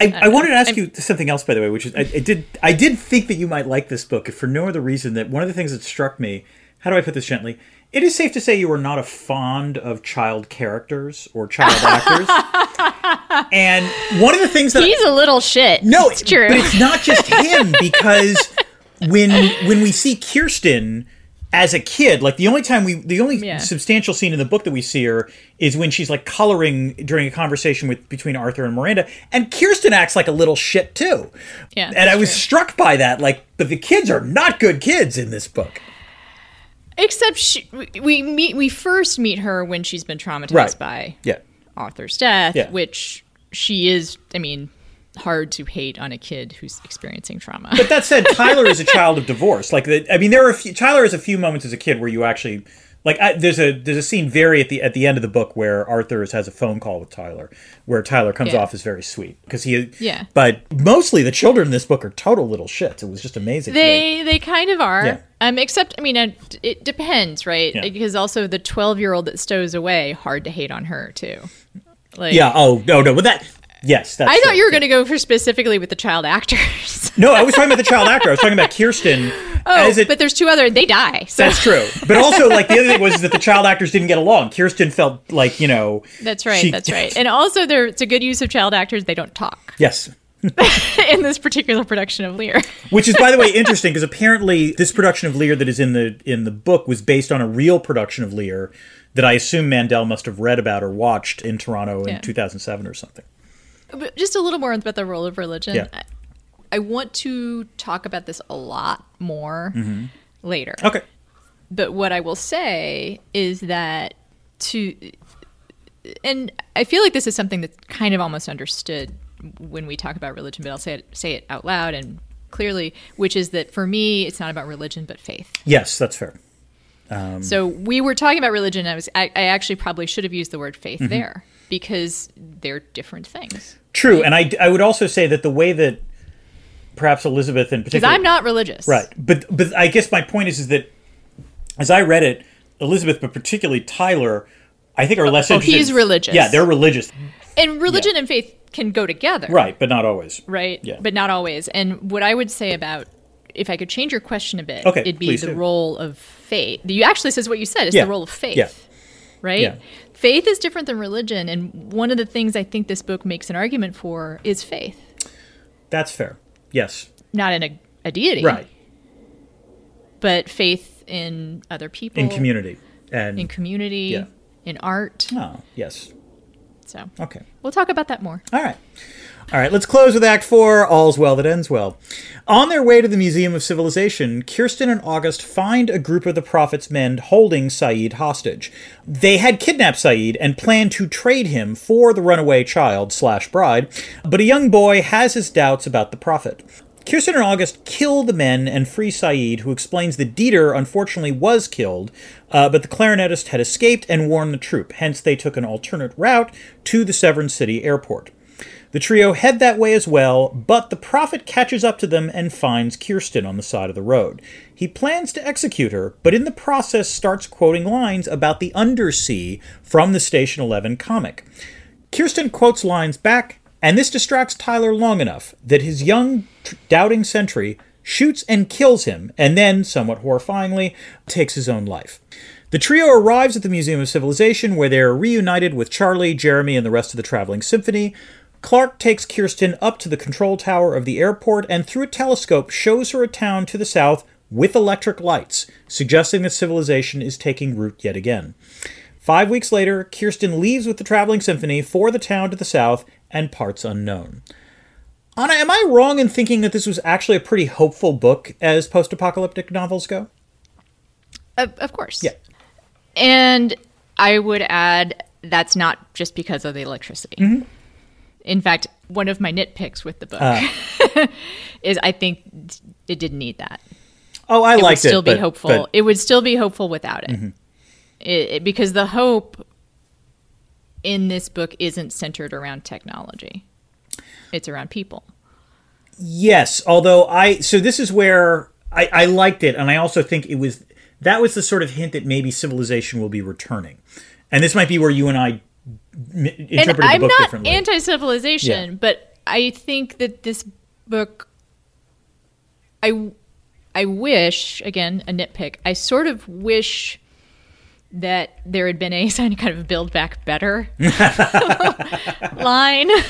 I, I wanted to ask I'm- you something else, by the way, which is I, I did I did think that you might like this book, if for no other reason that one of the things that struck me. How do I put this gently? It is safe to say you are not a fond of child characters or child actors. and one of the things that he's a little shit. no, it's true. but it's not just him because when when we see Kirsten as a kid, like the only time we, the only Yeah. substantial scene in the book that we see her is when she's like coloring during a conversation with between Arthur and Miranda, and Kirsten acts like a little shit too. Yeah, and I was true. struck by that. Like, but the kids are not good kids in this book. Except she, we- meet we first meet her when she's been traumatized Right. by Yeah, Arthur's death, Yeah. which she is. I mean, hard to hate on a kid who's experiencing trauma. but that said, Tyler is a child of divorce. Like, the, I mean, there are a few, Tyler has a few moments as a kid where you actually like. I, there's a there's a scene very at the at the end of the book where Arthur has a phone call with Tyler, where Tyler comes Yeah. off as very sweet because he. Yeah. But mostly the children in this book are total little shits. It was just amazing. They they kind of are. Yeah. Um, except I mean, it, it depends, right? Yeah. Because also the twelve year old that stows away, hard to hate on her too. Like, Yeah. Oh no no. But that. Yes. That's I thought you were going to go for specifically with the child actors. No, I was talking about the child actor. I was talking about Kirsten. oh, it, but there's two other. They die. So That's true. But also, like the other thing was that the child actors didn't get along. Kirsten felt like you know. that's right. she- that's right. And also, there it's a good use of child actors. They don't talk Yes. in this particular production of Lear. Which is, by the way, interesting because apparently this production of Lear that is in the in the book was based on a real production of Lear that I assume Mandel must have read about or watched in Toronto in Yeah. 2007 or something. But just a little more about the role of religion. Yeah. I, I want to talk about this a lot more Mm-hmm. later. Okay. But what I will say is that to, and I feel like this is something that's kind of almost understood when we talk about religion, but I'll say it, say it out loud and clearly, which is that for me, it's not about religion, but faith. Yes, that's fair. So we were talking about religion. I was, I, I actually probably should have used the word faith there because they're different things. True, and I, I would also say that the way that perhaps Elizabeth in Because particular, I'm not religious. right, but but I guess my point is is that as I read it, Elizabeth, but particularly Tyler, I think are oh, less. oh, interested he's religious. Yeah, they're religious, And religion and faith can go together. right, but not always. Right? Yeah. But not always. And what I would say about if I could change your question a bit, Okay, it'd be the do. role of faith. You actually says what you said. is Yeah. the role of faith. Yeah. Right? Faith is different than religion. And one of the things I think this book makes an argument for is faith, That's fair. Yes, not in a, a deity, right. but faith in other people, In community and in community, Yeah. in art. oh yes, So okay. we'll talk about that more. All right. All right, let's close with Act Four All's Well That Ends Well. On their way to the Museum of Civilization, Kirsten and August find a group of the Prophet's men holding Sayid hostage. They had kidnapped Sayid and planned to trade him for the runaway child slash bride, but a young boy has his doubts about the Prophet. Kirsten and August kill the men and free Sayid, who explains that Dieter unfortunately was killed, uh, but the clarinetist had escaped and warned the troop. Hence, they took an alternate route to the Severn City airport. The trio head that way as well, but the prophet catches up to them and finds Kirsten on the side of the road. He plans to execute her, but in the process starts quoting lines about the undersea from the Station 11 comic. Kirsten quotes lines back, and this distracts Tyler long enough that his young, doubting sentry shoots and kills him, and then, somewhat horrifyingly, takes his own life. The trio arrives at the Museum of Civilization, where they are reunited with Charlie, Jeremy, and the rest of the traveling symphony. Clark takes Kirsten up to the control tower of the airport and, through a telescope, shows her a town to the south with electric lights, suggesting that civilization is taking root yet again. Five weeks later, Kirsten leaves with the traveling symphony for the town to the south and parts unknown. Ana, am I wrong in thinking that this was actually a pretty hopeful book as post apocalyptic novels go? Of, of course. Yeah. And I would add that's not just because of the electricity. Mm-hmm. In fact, one of my nitpicks with the book Ah. is I think it didn't need that. Oh, I liked It It would still it. be but- hopeful. but- Mm-hmm. it would still be hopeful without it. It- it- because the hope in this book isn't centered around technology. It's around people. Yes, although I so this is where I, I liked it, and I also think it was that was the sort of hint that maybe civilization will be returning, and this might be where you and I m- interpreted and I'm book not differently. anti-civilization, Yeah. but I think that this book, I, I wish again a nitpick. I sort of wish that there had been a kind of build back better line.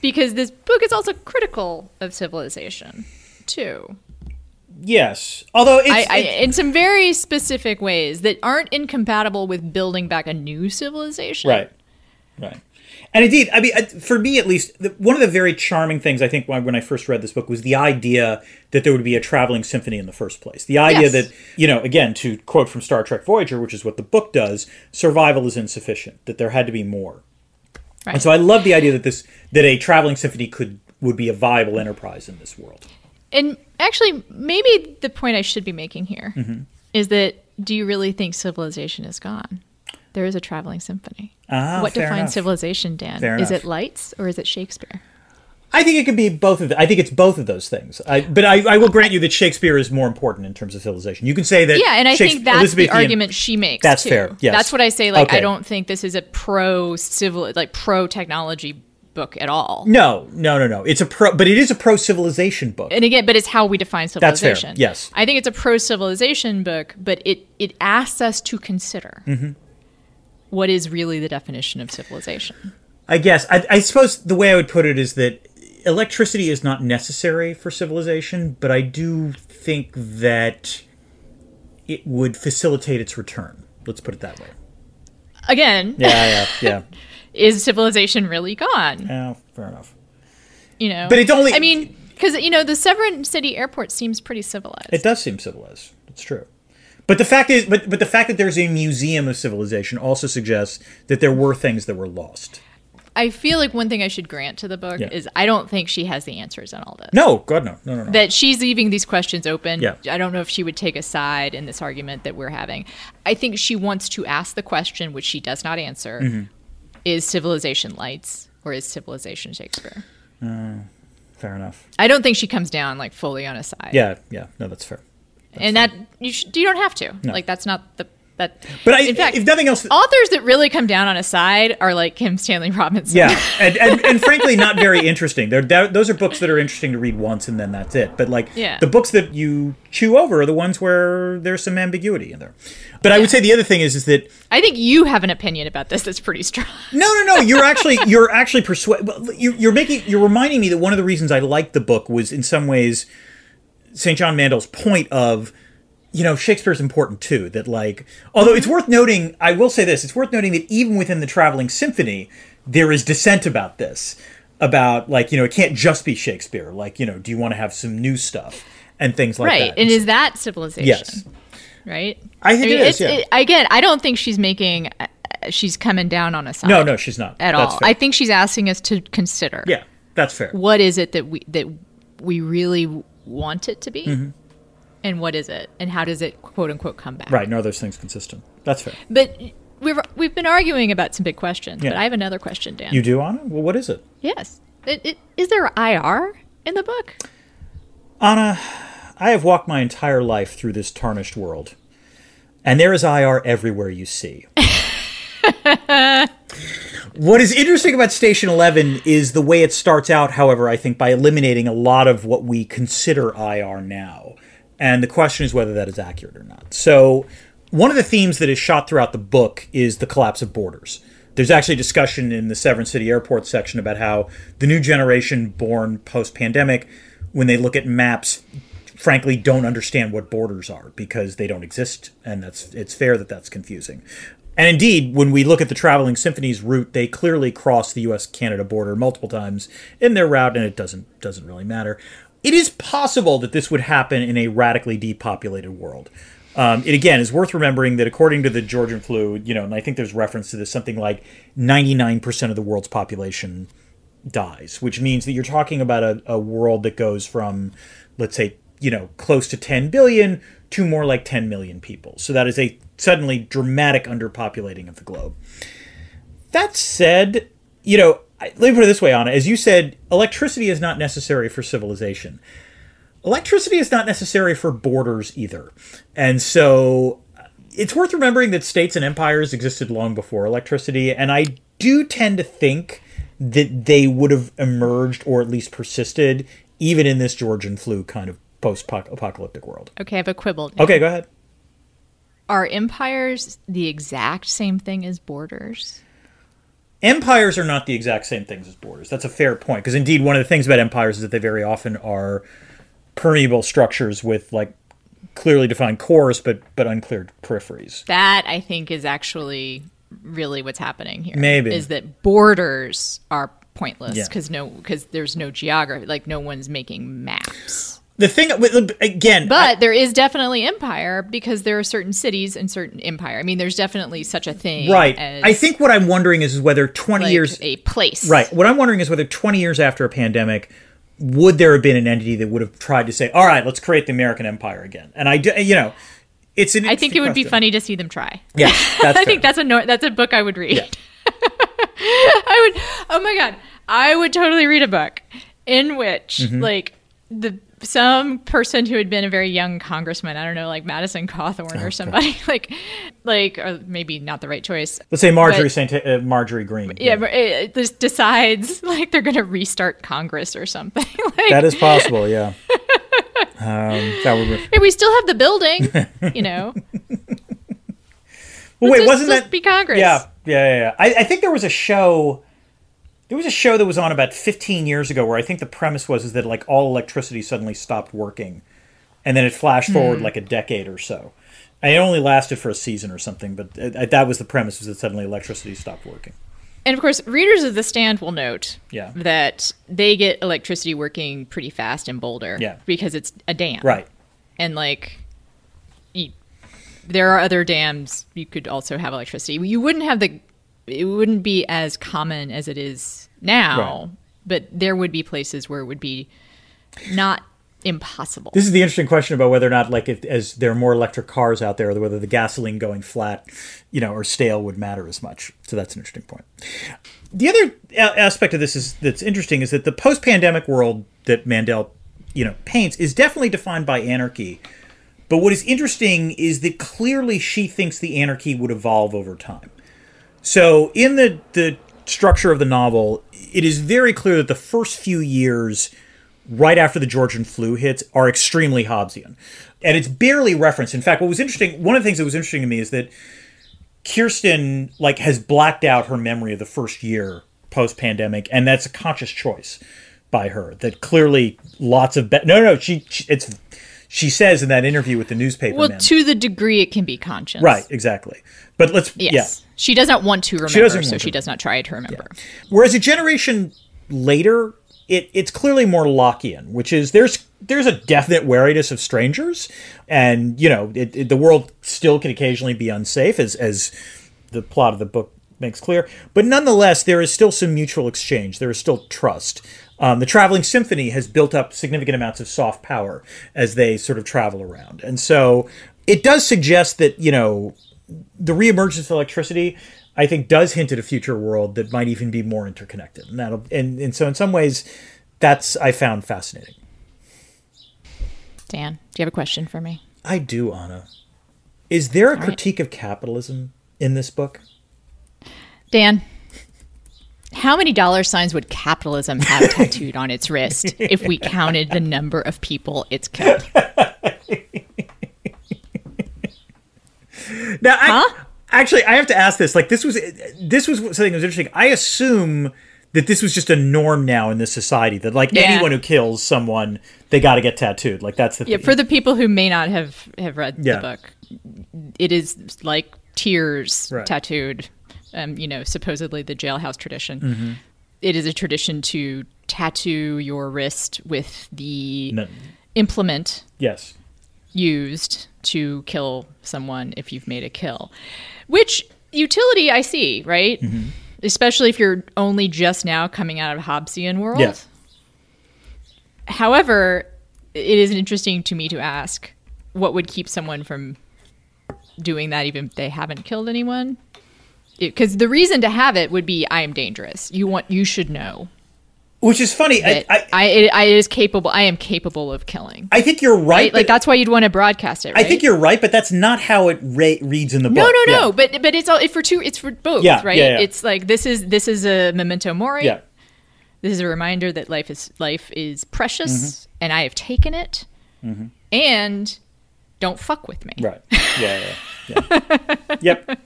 because this book is also critical of civilization too. Yes, although it's, I, I, it- in some very specific ways that aren't incompatible with building back a new civilization. right, right, and indeed, I mean, for me at least, the, one of the very charming things I think when when I first read this book was the idea that there would be a traveling symphony in the first place. The idea Yes. that you know, again, to quote from Star Trek Voyager, which is what the book does, survival is insufficient. That there had to be more. Right. And so I love the idea that this that a traveling symphony could would be a viable enterprise in this world. And actually, maybe the point I should be making here is Mm-hmm. that do you really think civilization is gone? There is a traveling symphony. Ah, what defines enough. civilization, Dan? Fair is enough. it lights or is it Shakespeare? I think it could be both of. The, I think it's both of those things. I, but I, I will grant you that Shakespeare is more important in terms of civilization. You can say that. Yeah, and I think that's the argument she makes. That's too. fair, yes. That's what I say. Like, Okay. I don't think this is a pro civil, like pro technology book at all. No, no, no, no. It's a pro, but it is a pro civilization book. and again, but it's how we define That's fair, civilization. yes. I think it's a pro civilization book, but it it asks us to consider Mm-hmm. what is really the definition of civilization. I guess. I, I suppose the way I would put it is that electricity is not necessary for civilization, but I do think that it would facilitate its return. Let's put it that way. Again, Yeah, yeah, yeah. is civilization really gone? yeah fair enough. You know, But it's only- I mean, because you know, the Severn City Airport seems pretty civilized. It does seem civilized. It's true. But the fact is, but but the fact that there's a museum of civilization also suggests that there were things that were lost. I feel like one thing I should grant to the book Yeah. is I don't think she has the answers on all this. No, God, no, no, no, no. That she's leaving these questions open. Yeah. I don't know if she would take a side in this argument that we're having. I think she wants to ask the question, which she does not answer Mm-hmm. Is civilization lights or is civilization Shakespeare? Uh, fair enough. I don't think she comes down like fully on a side. Yeah, yeah. No, that's fair. and that you, sh- you don't have to. No. Like, that's not the. That, But I, in fact, if nothing else, authors that really come down on a side are like Kim Stanley Robinson. yeah, and, and and frankly, not very interesting. They're, they're those are books that are interesting to read once and then that's it. But like Yeah. the books that you chew over are the ones where there's some ambiguity in there. But I would say the other thing is is that I think you have an opinion about this that's pretty strong. No, no, no. You're actually you're actually persuade. You're, you're making you're reminding me that one of the reasons I liked the book was in some ways St. John Mandel's point of you know Shakespeare's important too. That like although it's worth noting, I will say this: it's worth noting that even within the traveling symphony, there is dissent about this. About like you know it can't just be Shakespeare. Like you know, do you want to have some new stuff and things like right. that? Right and is that civilization? yes, Right? I think it is, yeah. again, I don't think she's making, uh, she's coming down on a side. no, no, she's not At That's all. fair. I think she's asking us to consider. yeah, that's fair. What is it that we that we really want it to be, Mm-hmm. And what is it, and how does it quote unquote come back? Right, no, those things consistent. That's fair. But we've we've been arguing about some big questions. But Yeah. I have another question, Dan. You do, Ana? Well, what is it? yes. It, it, is there IR in the book? Ana, I have walked my entire life through this tarnished world, and there is IR everywhere you see. what is interesting about Station 11 is the way it starts out, however, I think by eliminating a lot of what we consider IR now. And the question is whether that is accurate or not. So, one of the themes that is shot throughout the book is the collapse of borders. There's actually discussion in the Severn City Airport section about how the new generation born post pandemic, when they look at maps, frankly don't understand what borders are because they don't exist and that's it's fair that that's confusing and indeed when we look at the traveling symphonies route they clearly cross the US Canada border multiple times in their route and it doesn't doesn't really matter it is possible that this would happen in a radically depopulated world um, it again is worth remembering that according to the Georgian flu, you know, and I think there's reference to this, something like 99% of the world's population dies, which means that you're talking about a, a world that goes from, let's say, you know, close to 10 billion to more like 10 million people. So that is a suddenly dramatic underpopulating of the globe. That said, you know, let me put it this way, Ana. As you said, electricity is not necessary for civilization. Electricity is not necessary for borders either. And so uh, it's worth remembering that states and empires existed long before electricity, and I do tend to think that they would have emerged or at least persisted even in this Georgian flu kind of post apocalyptic world. Okay, I have a quibble. Dan. Okay, go ahead. Are empires the exact same thing as borders? Empires are not the exact same things as borders. That's a fair point because indeed one of the things about empires is that they very often are permeable structures with like clearly defined cores but but unclear peripheries. That I think is actually really what's happening here. Maybe. is that borders are pointless Yeah. because no because there's no geography like no one's making maps. The thing again, But there is definitely empire because there are certain cities and certain empire. I mean, there's definitely such a thing. right. As, I think what I'm wondering is, is whether 20 like years a place. Right. What I'm wondering is whether 20 years after a pandemic, would there have been an entity that would have tried to say, "All right, let's create the American empire again"? And I, do, you know, it's an. I think it would be funny to see them try. Yeah, that's I think that's a no, that's a book I would read. I would. Oh my god, I would totally read a book in which Mm-hmm. like the some person who had been a very young congressman, I don't know, like Madison Cawthorn or somebody, like like or maybe not the right choice. Let's say Marjorie Saint uh, Marjorie Greene. Yeah, but it, it just decides like they're going to restart Congress or something. like, that is possible. Yeah. Um, that would. Be, hey, we still have the building, you know. well, wait, Let's wasn't just that be Congress? Yeah, yeah, yeah. yeah. I, I think there was a show. There was a show that was on about 15 years ago where I think the premise was is that like all electricity suddenly stopped working, and then it flashed forward Hmm. like a decade or so. And it only lasted for a season or something, but uh, that was the premise: was that suddenly electricity stopped working. And of course, readers of the stand will note Yeah. that they get electricity working pretty fast in Boulder. Yeah. Because it's a dam. Right. And like, there are other dams you could also have electricity. You wouldn't have the it wouldn't be as common as it is now, Right. but there would be places where it would be not impossible. This is the interesting question about whether or not, like, if, as there are more electric cars out there, whether the gasoline going flat, you know, or stale would matter as much. So that's an interesting point. The other a- aspect of this is that's interesting is that the post-pandemic world that Mandel, you know, paints is definitely defined by anarchy. But what is interesting is that clearly she thinks the anarchy would evolve over time. So in the the structure of the novel, it is very clear that the first few years right after the Georgian flu hits are extremely Hobbesian. And it's barely referenced. In fact, what was interesting, one of the things that was interesting to me is that Kirsten like has blacked out her memory of the first year post pandemic, and that's a conscious choice by her. That clearly lots of be- no, no, she, she it's she says in that interview with the newspaper well, man. to the degree it can be conscious. right, exactly. But let's Yes. yeah. She doesn't want to remember, doesn't so she does not try to remember. Whereas a generation later, it, it's clearly more Lockean, which is there's there's a definite wariness of strangers, and you know it, it- the world still can occasionally be unsafe, as as the plot of the book makes clear. But nonetheless, there is still some mutual exchange. There is still trust. Um, the traveling symphony has built up significant amounts of soft power as they sort of travel around, and so it does suggest that you know the reemergence of electricity, I think, does hint at a future world that might even be more interconnected, and that'll and, and so in some ways, that's I found fascinating. Dan, do you have a question for me? I do, Ana. Is there a right. critique of capitalism in this book? Dan, how many dollar signs would capitalism have tattooed on its wrist if we counted the number of people it's killed? Now, I, Huh? actually, I have to ask this. Like, this was this was something that was interesting. I assume that this was just a norm now in this society that like Yeah. anyone who kills someone, they got to get tattooed. Like that's the Yeah, thing. for the people who may not have have read Yeah. the book, it is like tears Right. tattooed. Um, you know, supposedly the jailhouse tradition. Mm-hmm. It is a tradition to tattoo your wrist with the No- implement yes. used to kill someone if you've made a kill. Which utility I see, right? Mm-hmm. Especially if you're only just now coming out of Hobbesian world. Yeah. However, it is interesting to me to ask what would keep someone from doing that even if they haven't killed anyone. Because the reason to have it would be I am dangerous. You want you should know Which is funny. I, I, I, it, I is capable. I am capable of killing. I think you're right. Right? Like that's why you'd want to broadcast it. Right? I think you're right, but that's not how it ra- reads in the book. no, no. Yeah. But but it's all it's for two. It's for both, Yeah, right? yeah, yeah. It's like this is this is a memento mori. Yeah. This is a reminder that life is life is precious, Mm-hmm. and I have taken it, and don't fuck with me. Right. Yeah. Yeah. yeah. yep.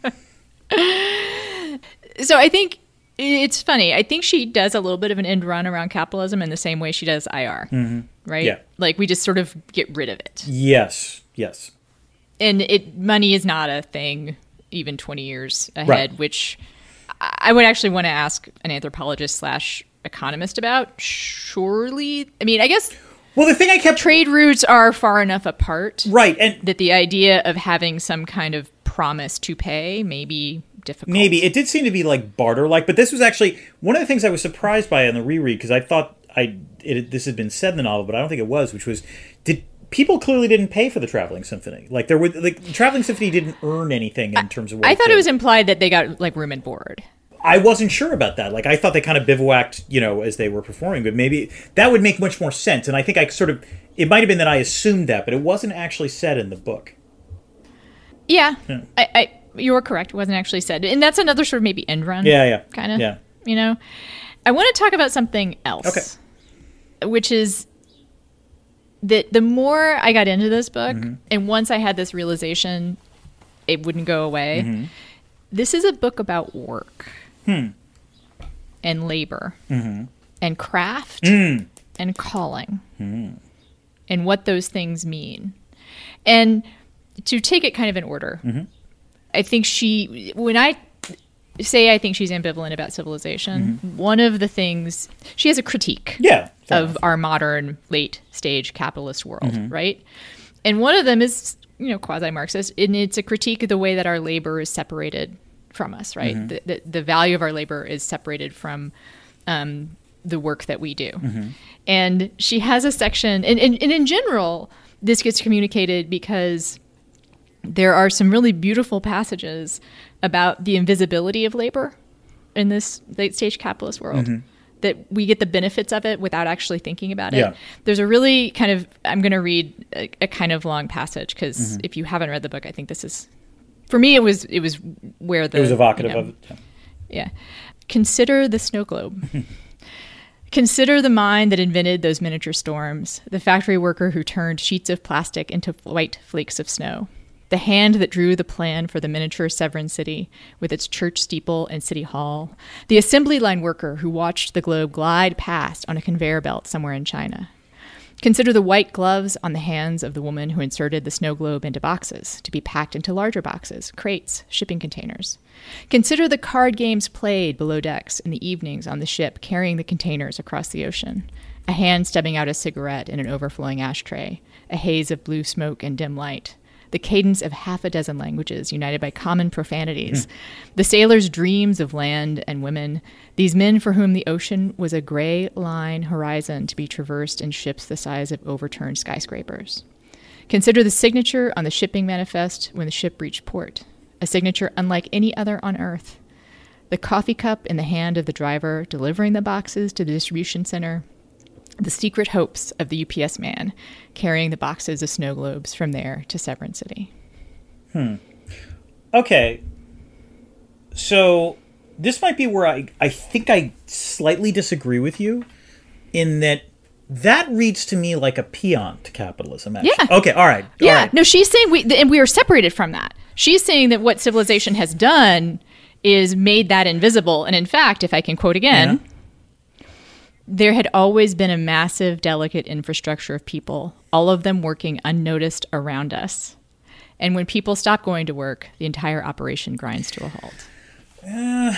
So I think it's funny. I think she does a little bit of an end run around capitalism in the same way she does IR, right? Mm-hmm. Yeah. Like we just sort of get rid of it, Yes. Yes. and it money is not a thing even 20 years ahead Right. which i I would actually want to ask an anthropologist slash economist about surely i mean i guess Well, the thing I kept trade routes are far enough apart right, and that the idea of having some kind of promise to pay may be difficult maybe it did seem to be like barter like, but this was actually one of the things I was surprised by on the reread because I thought I it, this had been said in the novel, but I don't think it was. Which was did people clearly didn't pay for the traveling symphony? Like there were like the traveling symphony didn't earn anything in terms of. What i thought it was implied that they got like room and board I wasn't sure about that. Like I thought they kind of bivouacked, you know, as they were performing, but maybe that would make much more sense. And I think I sort of it might have been that I assumed that, but it wasn't actually said in the book. yeah I, I you were correct it wasn't actually said and that's another sort of maybe end run Yeah, yeah, kind of. Yeah, You know, I want to talk about something else. Okay. Which is that the more I got into this book, Mm-hmm. and once I had this realization, it wouldn't go away. Mm-hmm. This is a book about work Hmm. and labor Mm-hmm. and craft Mm. and calling Hmm. and what those things mean. And to take it kind of in order, Mm-hmm. I think she, when I say I think she's ambivalent about civilization, Mm-hmm. one of the things, she has a critique yeah. of enough. our modern late stage capitalist world, Mm-hmm. right? And one of them is, you know, quasi Marxist, and it's a critique of the way that our labor is separated from us, right? Mm-hmm. The, the, the value of our labor is separated from um, the work that we do. Mm-hmm. And she has a section, and, and, and in general, this gets communicated because there are some really beautiful passages about the invisibility of labor in this late stage capitalist world. Mm-hmm. That we get the benefits of it without actually thinking about it. Yeah. There's a really kind of, I'm going to read a, a kind of long passage because if you haven't read the book, I think this is, for me, it was it was where the It was evocative you know, of it. yeah. Consider the snow globe. Consider the mind that invented those miniature storms, the factory worker who turned sheets of plastic into white flakes of snow, the hand that drew the plan for the miniature Severn city with its church steeple and city hall, the assembly line worker who watched the globe glide past on a conveyor belt somewhere in China. Consider the white gloves on the hands of the woman who inserted the snow globe into boxes to be packed into larger boxes, crates, shipping containers. Consider the card games played below decks in the evenings on the ship carrying the containers across the ocean. A hand stubbing out a cigarette in an overflowing ashtray, a haze of blue smoke and dim light. The cadence of half a dozen languages united by common profanities. The sailors' dreams of land and women. These men for whom the ocean was a gray line horizon to be traversed in ships the size of overturned skyscrapers. Consider the signature on the shipping manifest when the ship reached port, a signature unlike any other on earth. The coffee cup in the hand of the driver delivering the boxes to the distribution center. The secret hopes of the UPS man carrying the boxes of snow globes from there to Severn City. Hmm. Okay. So this might be where I, I think I slightly disagree with you in that that reads to me like a paean to capitalism. Actually. Yeah. Okay. All right. all Yeah, right. no, she's saying we, and we are separated from that. She's saying that what civilization has done is made that invisible. And in fact, if I can quote again, there had always been a massive, delicate infrastructure of people, all of them working unnoticed around us. And when people stop going to work, the entire operation grinds to a halt. Uh,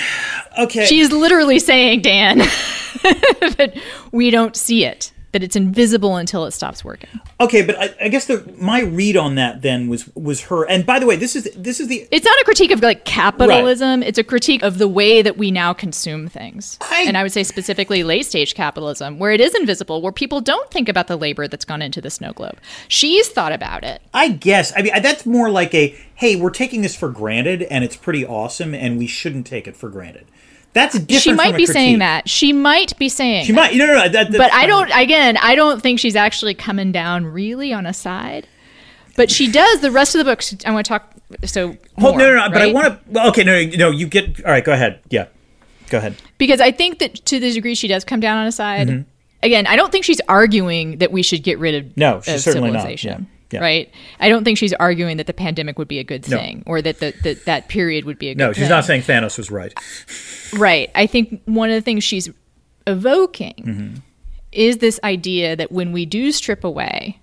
okay. She is literally saying, Dan, that we don't see it, that it's invisible until it stops working. okay, but I, I guess the my read on that then was was her. And by the way, this is this is the it's not a critique of like capitalism it's a critique of the way that we now consume things I- and i would say specifically late stage capitalism where it is invisible where people don't think about the labor that's gone into the snow globe she's thought about it I guess. I mean, that's more like a hey, we're taking this for granted, and it's pretty awesome, and we shouldn't take it for granted. That's different. she might be saying that she might be saying She that. might. No, no, no. That, but i don't again i don't think she's actually coming down really on a side but she does the rest of the book i want to talk so Hold, no, no, no. But I want to. Okay, no, no. You get. All right, go ahead. Yeah, go ahead. because I think that to the degree she does come down on a side, again, I don't think she's arguing that we should get rid of, Mm-hmm. No, she's of certainly not. civilization. Yeah, yeah. Right? I don't think she's arguing that the pandemic would be a good No. thing or that the, that that period would be a good No, she's thing. not saying Thanos was right. Right. I think one of the things she's evoking Mm-hmm. is this idea that when we do strip away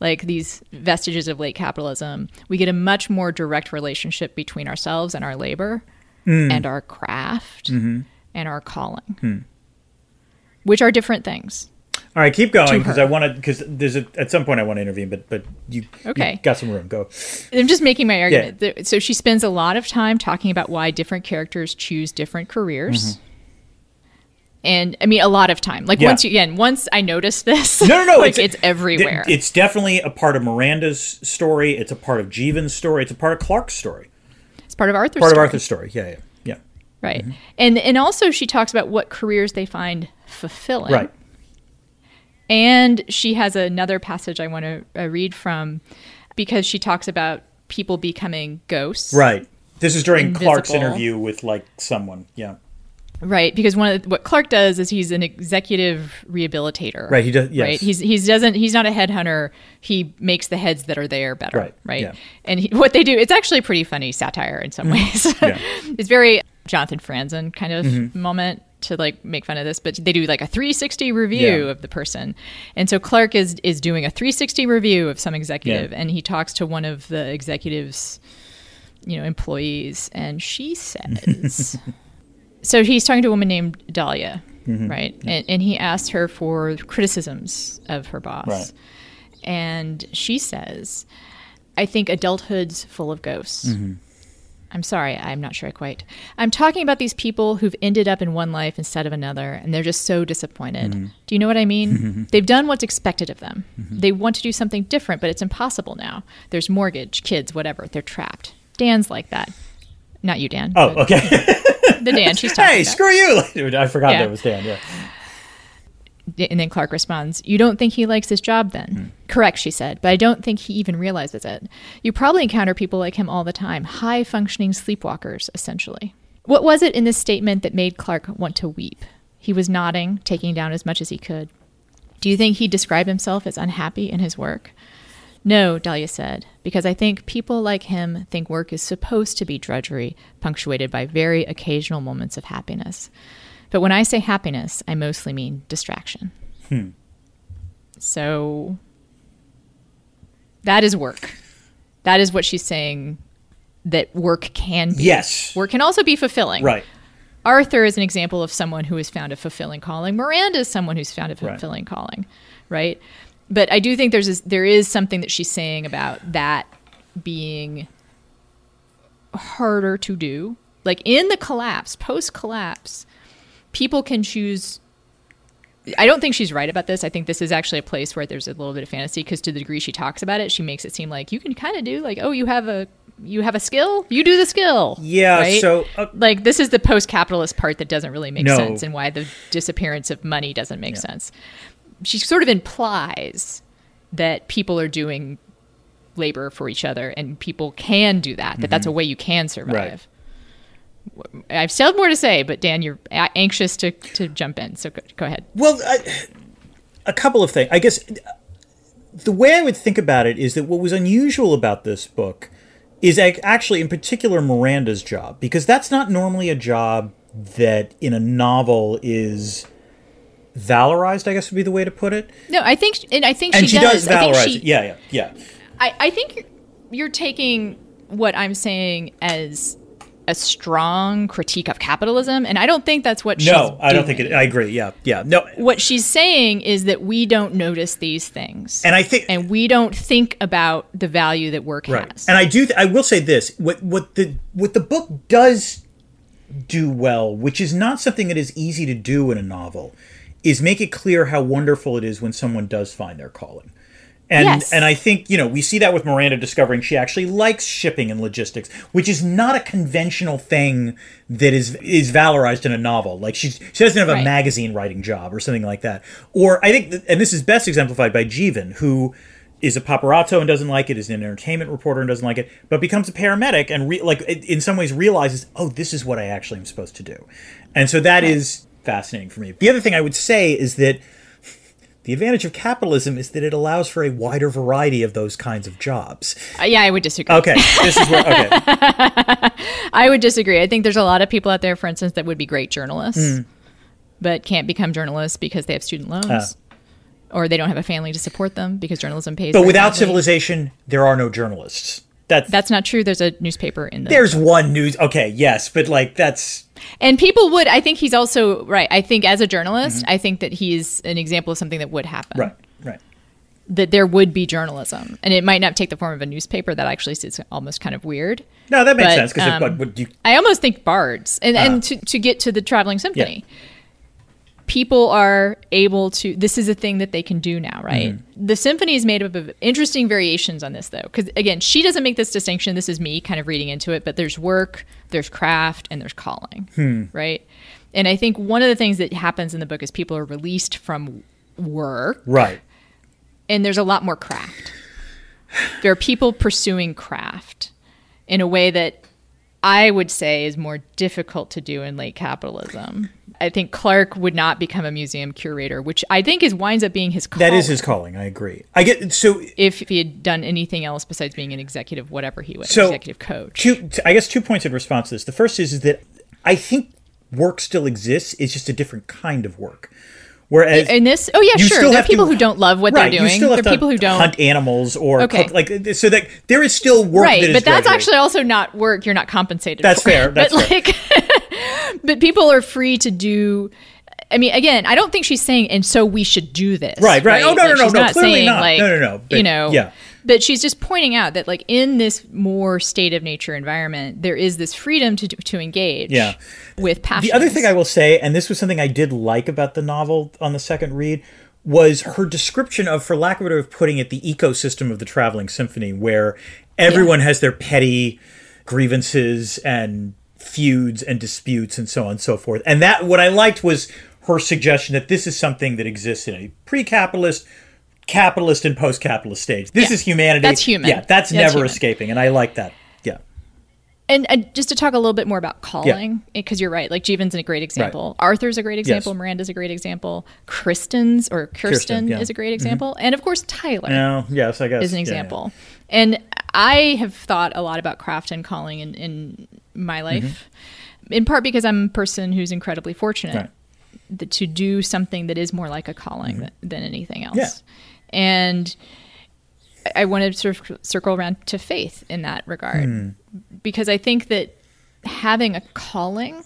like these vestiges of late capitalism, we get a much more direct relationship between ourselves and our labor Mm. and our craft Mm-hmm. and our calling, Hmm. which are different things. All right, keep going because. I want to. Because there's a, at some point I want to intervene, but but you you Okay. got some room. Go. I'm just making my argument. There- So she spends a lot of time talking about why different characters choose different careers. And I mean, a lot of time. Like Mm-hmm. Yeah. once you, again, once I noticed this, No, no, no. like it's, everywhere. th- It's definitely a part of Miranda's story. It's a part of Jeevan's story. It's a part of Clark's story. It's part of Arthur's Part of story. Arthur's story. Yeah, yeah, yeah. right? And and also she talks about what careers they find fulfilling. Right. And she has another passage I want to uh, read from because she talks about people becoming ghosts. Right. This is during Clark's interview with like someone. Yeah. Right, because one of the, what Clark does is he's an executive rehabilitator. Right, he does- yes. Right, he's he doesn't he's not a headhunter. He makes the heads that are there better. Right, right. yeah. And he, what they do, it's actually pretty funny satire in some ways. Mm-hmm. Yeah. Mm-hmm. it's very Jonathan Franzen kind of moment to like make fun of this, but they do like a 360 review Yeah. of the person. And so Clark is is doing a 360 review of some executive, Yeah. and he talks to one of the executives you know, employees, and she says, so he's talking to a woman named Dahlia, Mm-hmm. right? And, and he asked her for criticisms of her boss, Right. and she says, "I think adulthood's full of ghosts." Mm-hmm. I'm sorry, I'm not sure I quite. I'm talking about these people who've ended up in one life instead of another, and they're just so disappointed. Mm-hmm. Do you know what I mean? Mm-hmm. They've done what's expected of them. Mm-hmm. They want to do something different, but it's impossible now. There's mortgage, kids, whatever. They're trapped. Dan's like that. Not you, Dan. Oh, okay. The Dan she's talking hey, about. screw you! I forgot Yeah. that was Dan. Yeah. And then Clark responds, You don't think he likes his job then? Hmm. Correct, she said, but I don't think he even realizes it. You probably encounter people like him all the time, high functioning sleepwalkers, essentially. What was it in this statement that made Clark want to weep? He was nodding, taking down as much as he could. Do you think he described himself as unhappy in his work? No, Dahlia said, because I think people like him think work is supposed to be drudgery, punctuated by very occasional moments of happiness. But when I say happiness, I mostly mean distraction. Hmm. So that is work. That is what she's saying that work can be. Yes. Work can also be fulfilling. Right. Arthur is an example of someone who has found a fulfilling calling. Miranda is someone who's found a Right. fulfilling calling, right? But I do think there's this, there is something that she's saying about that being harder to do. Like in the collapse, post collapse, people can choose. I don't think she's right about this. I think this is actually a place where there's a little bit of fantasy because to the degree she talks about it, she makes it seem like you can kind of do like, oh, you have a you have a skill, you do the skill. Yeah. right? So uh, like this is the post-capitalist part that doesn't really make No. sense and why the disappearance of money doesn't make sense she sort of implies that people are doing labor for each other and people can do that that that's a way you can survive i've still have more to say but dan you're anxious to, to jump in so go, go ahead Well, I, a couple of things. I guess the way I would think about it is that what was unusual about this book is actually, in particular, Miranda's job, because that's not normally a job that in a novel is valorized. I guess would be the way to put it. no i think and i think And she, she, does, I think valorize she- it. Yeah, yeah, yeah. I, I think you're, you're taking what I'm saying as a strong critique of capitalism, and I don't think that's what she's No, I don't think it. I agree. Yeah, yeah. No, What she's saying is that we don't notice these things, and I think and we don't think about the value that work Right. has. And I do. Th- I will say this: what what the what the book does do well, which is not something that is easy to do in a novel, is make it clear how wonderful it is when someone does find their calling. And Yes. and I think you know we see that with Miranda discovering she actually likes shipping and logistics, which is not a conventional thing that is is valorized in a novel. Like she's she doesn't have a Right. magazine writing job or something like that. Or I think, and this is best exemplified by Jeevan, who is a paparazzo and doesn't like it, is an entertainment reporter and doesn't like it, but becomes a paramedic and re- like in some ways realizes, oh, this is what I actually am supposed to do, and so that is fascinating for me. The other thing I would say is that the advantage of capitalism is that it allows for a wider variety of those kinds of jobs. Uh, yeah, I would disagree. Okay, this is where okay. I would disagree. I think there's a lot of people out there, for instance, that would be great journalists, Hmm. but can't become journalists because they have student loans. Or they don't have a family to support them because journalism pays. But without civilization, there are no journalists. That's, that's not true. There's a newspaper in the there's one news. Okay, yes, but like that's And people would, I think he's also right. I think as a journalist, I think that he's an example of something that would happen. Mm-hmm. right, right. That there would be journalism. And it might not take the form of a newspaper. That actually is almost kind of weird. No, that makes But, sense because um, would you? I almost think bards. And, Ah. and to, to get to the traveling symphony, people are able to, this is a thing that they can do now, right? Mm-hmm. The symphony is made up of interesting variations on this, though. Because again, she doesn't make this distinction. This is me kind of reading into it, but there's work, there's craft, and there's calling, Hmm. right? And I think one of the things that happens in the book is people are released from work Right. and there's a lot more craft. There are people pursuing craft in a way that I would say is more difficult to do in late capitalism. I think Clark would not become a museum curator, which I think is winds up being his calling. That is his calling. I agree. I get so If he had done anything else besides being an executive, whatever he was, So- executive coach. two. I guess two points in response to this. The first is, is that I think work still exists. It's just a different kind of work. Whereas In this, oh yeah, sure. There are have to- people who don't love what right, they're doing. There are people who don't hunt animals or Okay. cook, like so that there is still work. right that is but that's drudgery. actually also not work you're not compensated That's for. fair, that's but fair. like but people are free to do I mean, again, I don't think she's saying, and so we should do this. Right, right. Oh, no, Like, no, no, no, clearly saying, not. Like, No, no, no, but, you know, yeah. But she's just pointing out that, like, in this more state of nature environment, there is this freedom to to engage. Yeah. With passion. The other thing I will say, and this was something I did like about the novel on the second read, was her description of, for lack of a better way of putting it, the ecosystem of the traveling symphony, where everyone has their petty grievances and feuds and disputes and so on and so forth. And that what I liked was her suggestion that this is something that exists in a pre-capitalist, capitalist, and post-capitalist stage. This Yeah. is humanity. That's human. Yeah, that's, That's never human. escaping, and I like that. Yeah. And, and just to talk a little bit more about calling, because you're right. Like Jeevan's a great example. Arthur's a great example. Miranda's a great example. Kristen's or Kirsten, Kirsten, yeah. Mm-hmm. is a great example. And of course, Tyler. No, yes, I guess is an yeah, yeah. example. And I have thought a lot about craft and calling in, in my life, in part because I'm a person who's incredibly fortunate Mm-hmm. Right. to do something that is more like a calling th- than anything else. And I- I want to sort of circle around to faith in that regard Hmm. because I think that having a calling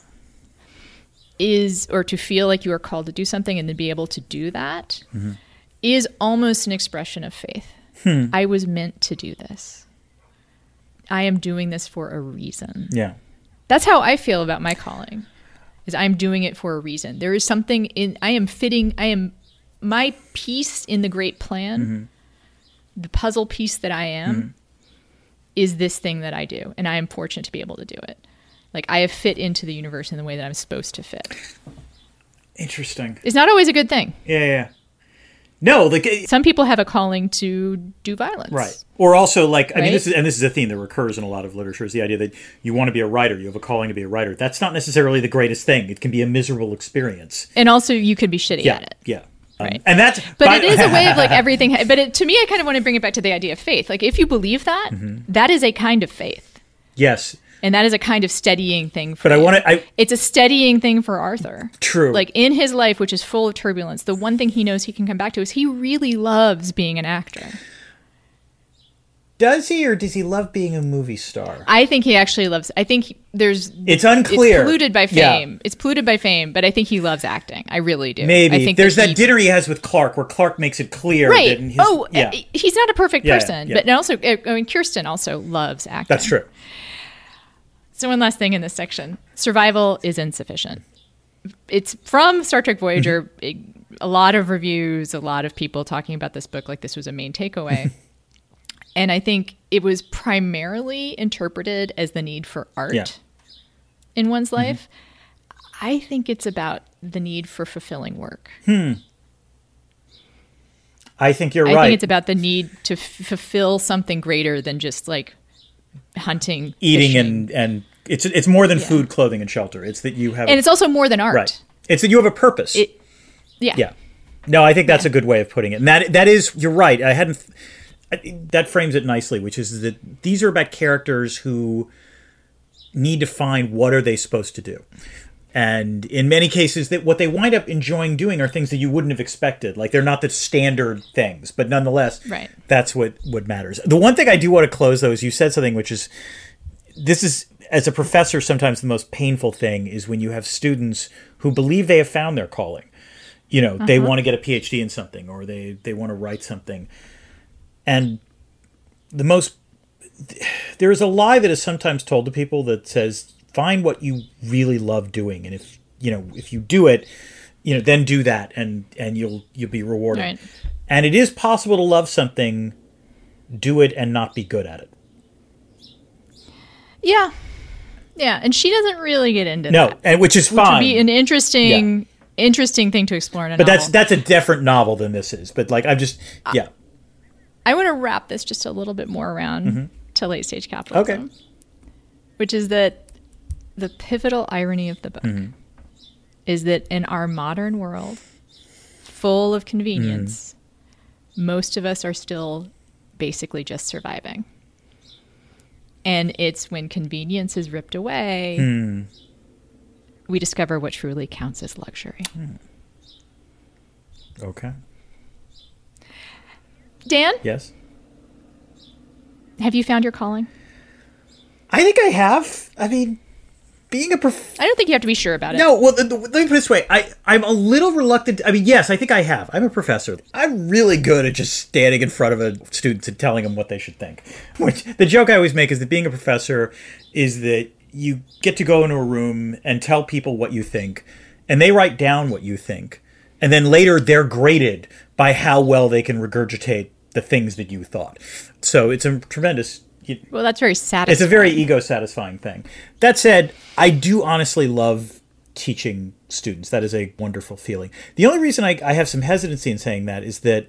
is, or to feel like you are called to do something and then be able to do that is Mm-hmm. almost an expression of faith. Hmm. I was meant to do this. I am doing this for a reason. Yeah. That's how I feel about my calling. Is I'm doing it for a reason. There is something in I am fitting I am my piece in the great plan. Mm-hmm. The puzzle piece that I am is this thing that I do and I am fortunate to be able to do it. Like I have fit into the universe in the way that I'm supposed to fit. Interesting. It's not always a good thing. Yeah, yeah. No, like it- Some people have a calling to do violence. right. Or also like I mean this is and this is a theme that recurs in a lot of literature is the idea that you want to be a writer, you have a calling to be a writer. That's not necessarily the greatest thing. It can be a miserable experience. And also you could be shitty Yeah. at it. Yeah. Um, Right. And that's But by- it is a way of like everything. But it, to me, I kind of want to bring it back to the idea of faith. Like if you believe that, Mm-hmm. that is a kind of faith, Yes. and that is a kind of steadying thing. For But I want to I It's a steadying thing for Arthur. True. Like in his life, which is full of turbulence, the one thing he knows he can come back to is he really loves being an actor. Does he or does he love being a movie star? I think he actually loves. I think he- there's. It's unclear. It's polluted by Yeah. fame. It's polluted by fame, but I think he loves acting. I really do. I Maybe think there's that, he- dinner he has with Clark where Clark makes it clear Right. that in his, oh, yeah, he's not a perfect Yeah, yeah, person, yeah. but also, I mean, Kirsten also loves acting. that's true. So one last thing in this section: survival is insufficient. It's from Star Trek Voyager. Mm-hmm. It- a lot of reviews, a lot of people talking about this book like this was a main takeaway. and I think it was primarily interpreted as the need for art Yeah. Mm-hmm. in one's life. I think it's about the need for fulfilling work. Hmm. I think you're I right. I think it's about the need to f- fulfill something greater than just like hunting, Eating fishing. and and it's it's more than food, clothing, and shelter. It's that you have and it's also more than art. right. It's that you have a purpose. It- Yeah. yeah. No, I think that's a good way of putting it. And that that is you're right. I hadn't I- that frames it nicely, which is that these are about characters who need to find what are they supposed to do. And in many cases that what they wind up enjoying doing are things that you wouldn't have expected. Like they're not the standard things, but nonetheless, Right. that's what what matters. The one thing I do want to close though is you said something which is this is as a professor sometimes the most painful thing is when you have students who believe they have found their calling you know they uh-huh. want to get a phd in something or they they want to write something and the most there is a lie that is sometimes told to people that says find what you really love doing and if you know if you do it you know then do that and and you'll you'll be rewarded Right. and it is possible to love something do it and not be good at it Yeah. Yeah, and she doesn't really get into no that. and which is Which would fine be an interesting interesting thing to explore in a but that's novel. that's a different novel than this is but like i'm just uh, yeah I want to wrap this just a little bit more around to late stage capitalism. Mm-hmm. Okay. Which is that the pivotal irony of the book Mm-hmm. is that in our modern world, full of convenience, Mm-hmm. most of us are still basically just surviving. And it's when convenience is ripped away, Hmm. we discover what truly counts as luxury. okay Dan, yes have you found your calling? I think I have. I mean, being a prof- I don't think you have to be sure about it. no, well, let me put it this way. I, I'm a little reluctant. I mean, yes, I think I have. I'm a professor. I'm really good at just standing in front of a student and telling them what they should think. Which the joke I always make is that being a professor is that you get to go into a room and tell people what you think, and they write down what you think, and then later they're graded by how well they can regurgitate the things that you thought. So it's a tremendous. Well, that's very satisfying. it's a very ego satisfying thing. That said, I do honestly love teaching students. That is a wonderful feeling. The only reason I, I have some hesitancy in saying that is that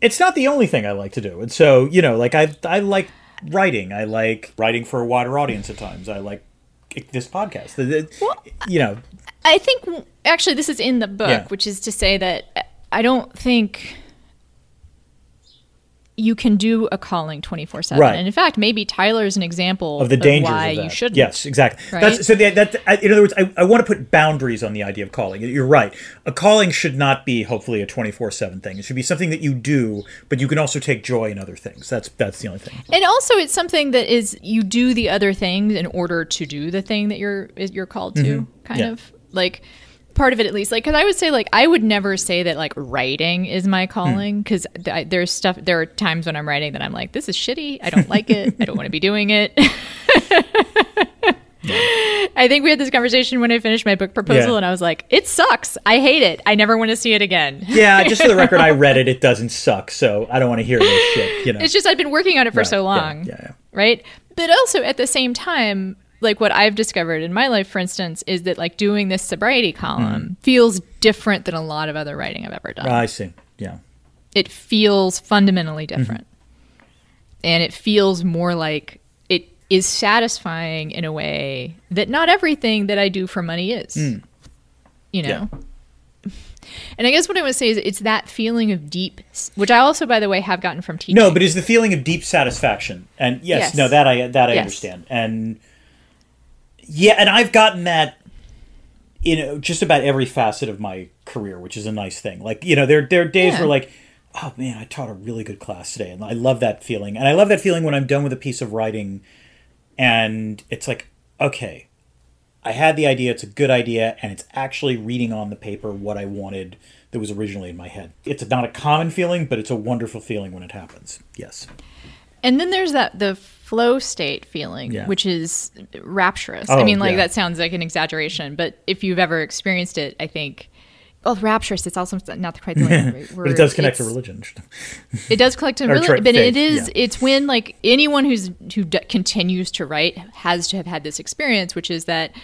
it's not the only thing I like to do. And so, you know, like I, I like writing. I like writing for a wider audience at times. I like this podcast. The- you know, I think actually this is in the book, Yeah. which is to say that I don't think you can do a calling 24/7. Right. And in fact, maybe tyler is an example of the danger why you shouldn't. Yes, exactly. Right? That's so. That, that I- in other words, I, I want to put boundaries on the idea of calling. You're right. A calling should not be hopefully a 24 seven thing. It should be something that you do, but you can also take joy in other things. That's that's the only thing. And also it's something that is you do the other things in order to do the thing that you're you're called to kind Mm-hmm. Yeah. of. Like part of it at least like cuz I would say like I would never say that like writing is my calling hmm. cuz th- there's stuff there are times when I'm writing that I'm like this is shitty. I don't like it. I don't want to be doing it. I think we had this conversation when I finished my book proposal Yeah. and I was like it sucks. I hate it. I never want to see it again. Yeah, just for the record, I read it. It doesn't suck, so I don't want to hear this shit. You know, It's just I've been working on it for Right, so long. yeah, yeah. Right? But also at the same time, like what I've discovered in my life, for instance, is that like doing this sobriety column feels different than a lot of other writing I've ever done. I see. Yeah, It feels fundamentally Mm-hmm. different. And it feels more like it is satisfying in a way that not everything that I do for money is. Mm. You know? And I guess what I want to say is it's that feeling of deep, which I also, by the way, have gotten from teaching. no, but it's the feeling of deep satisfaction, and yes, Yes. no, that I that I Yes. understand, and yeah, and I've gotten that you know just about every facet of my career, which is a nice thing. Like you know, there there are days Yeah. where like, oh man, I taught a really good class today, and I love that feeling, and I love that feeling when I'm done with a piece of writing, and it's like, okay, I had the idea, it's a good idea, and it's actually reading on the paper what I wanted that was originally in my head. It's not a common feeling, but it's a wonderful feeling when it happens. Yes. And then there's that the flow state feeling, Yeah. which is rapturous. Oh, I mean, like yeah. that sounds like an exaggeration, but if you've ever experienced it, I think. Well, rapturous. It's also not quite the right word. But it does connect to religion. It does connect to religion, but it faith, is. yeah. It's when like anyone who's who d- continues to write has to have had this experience, which is that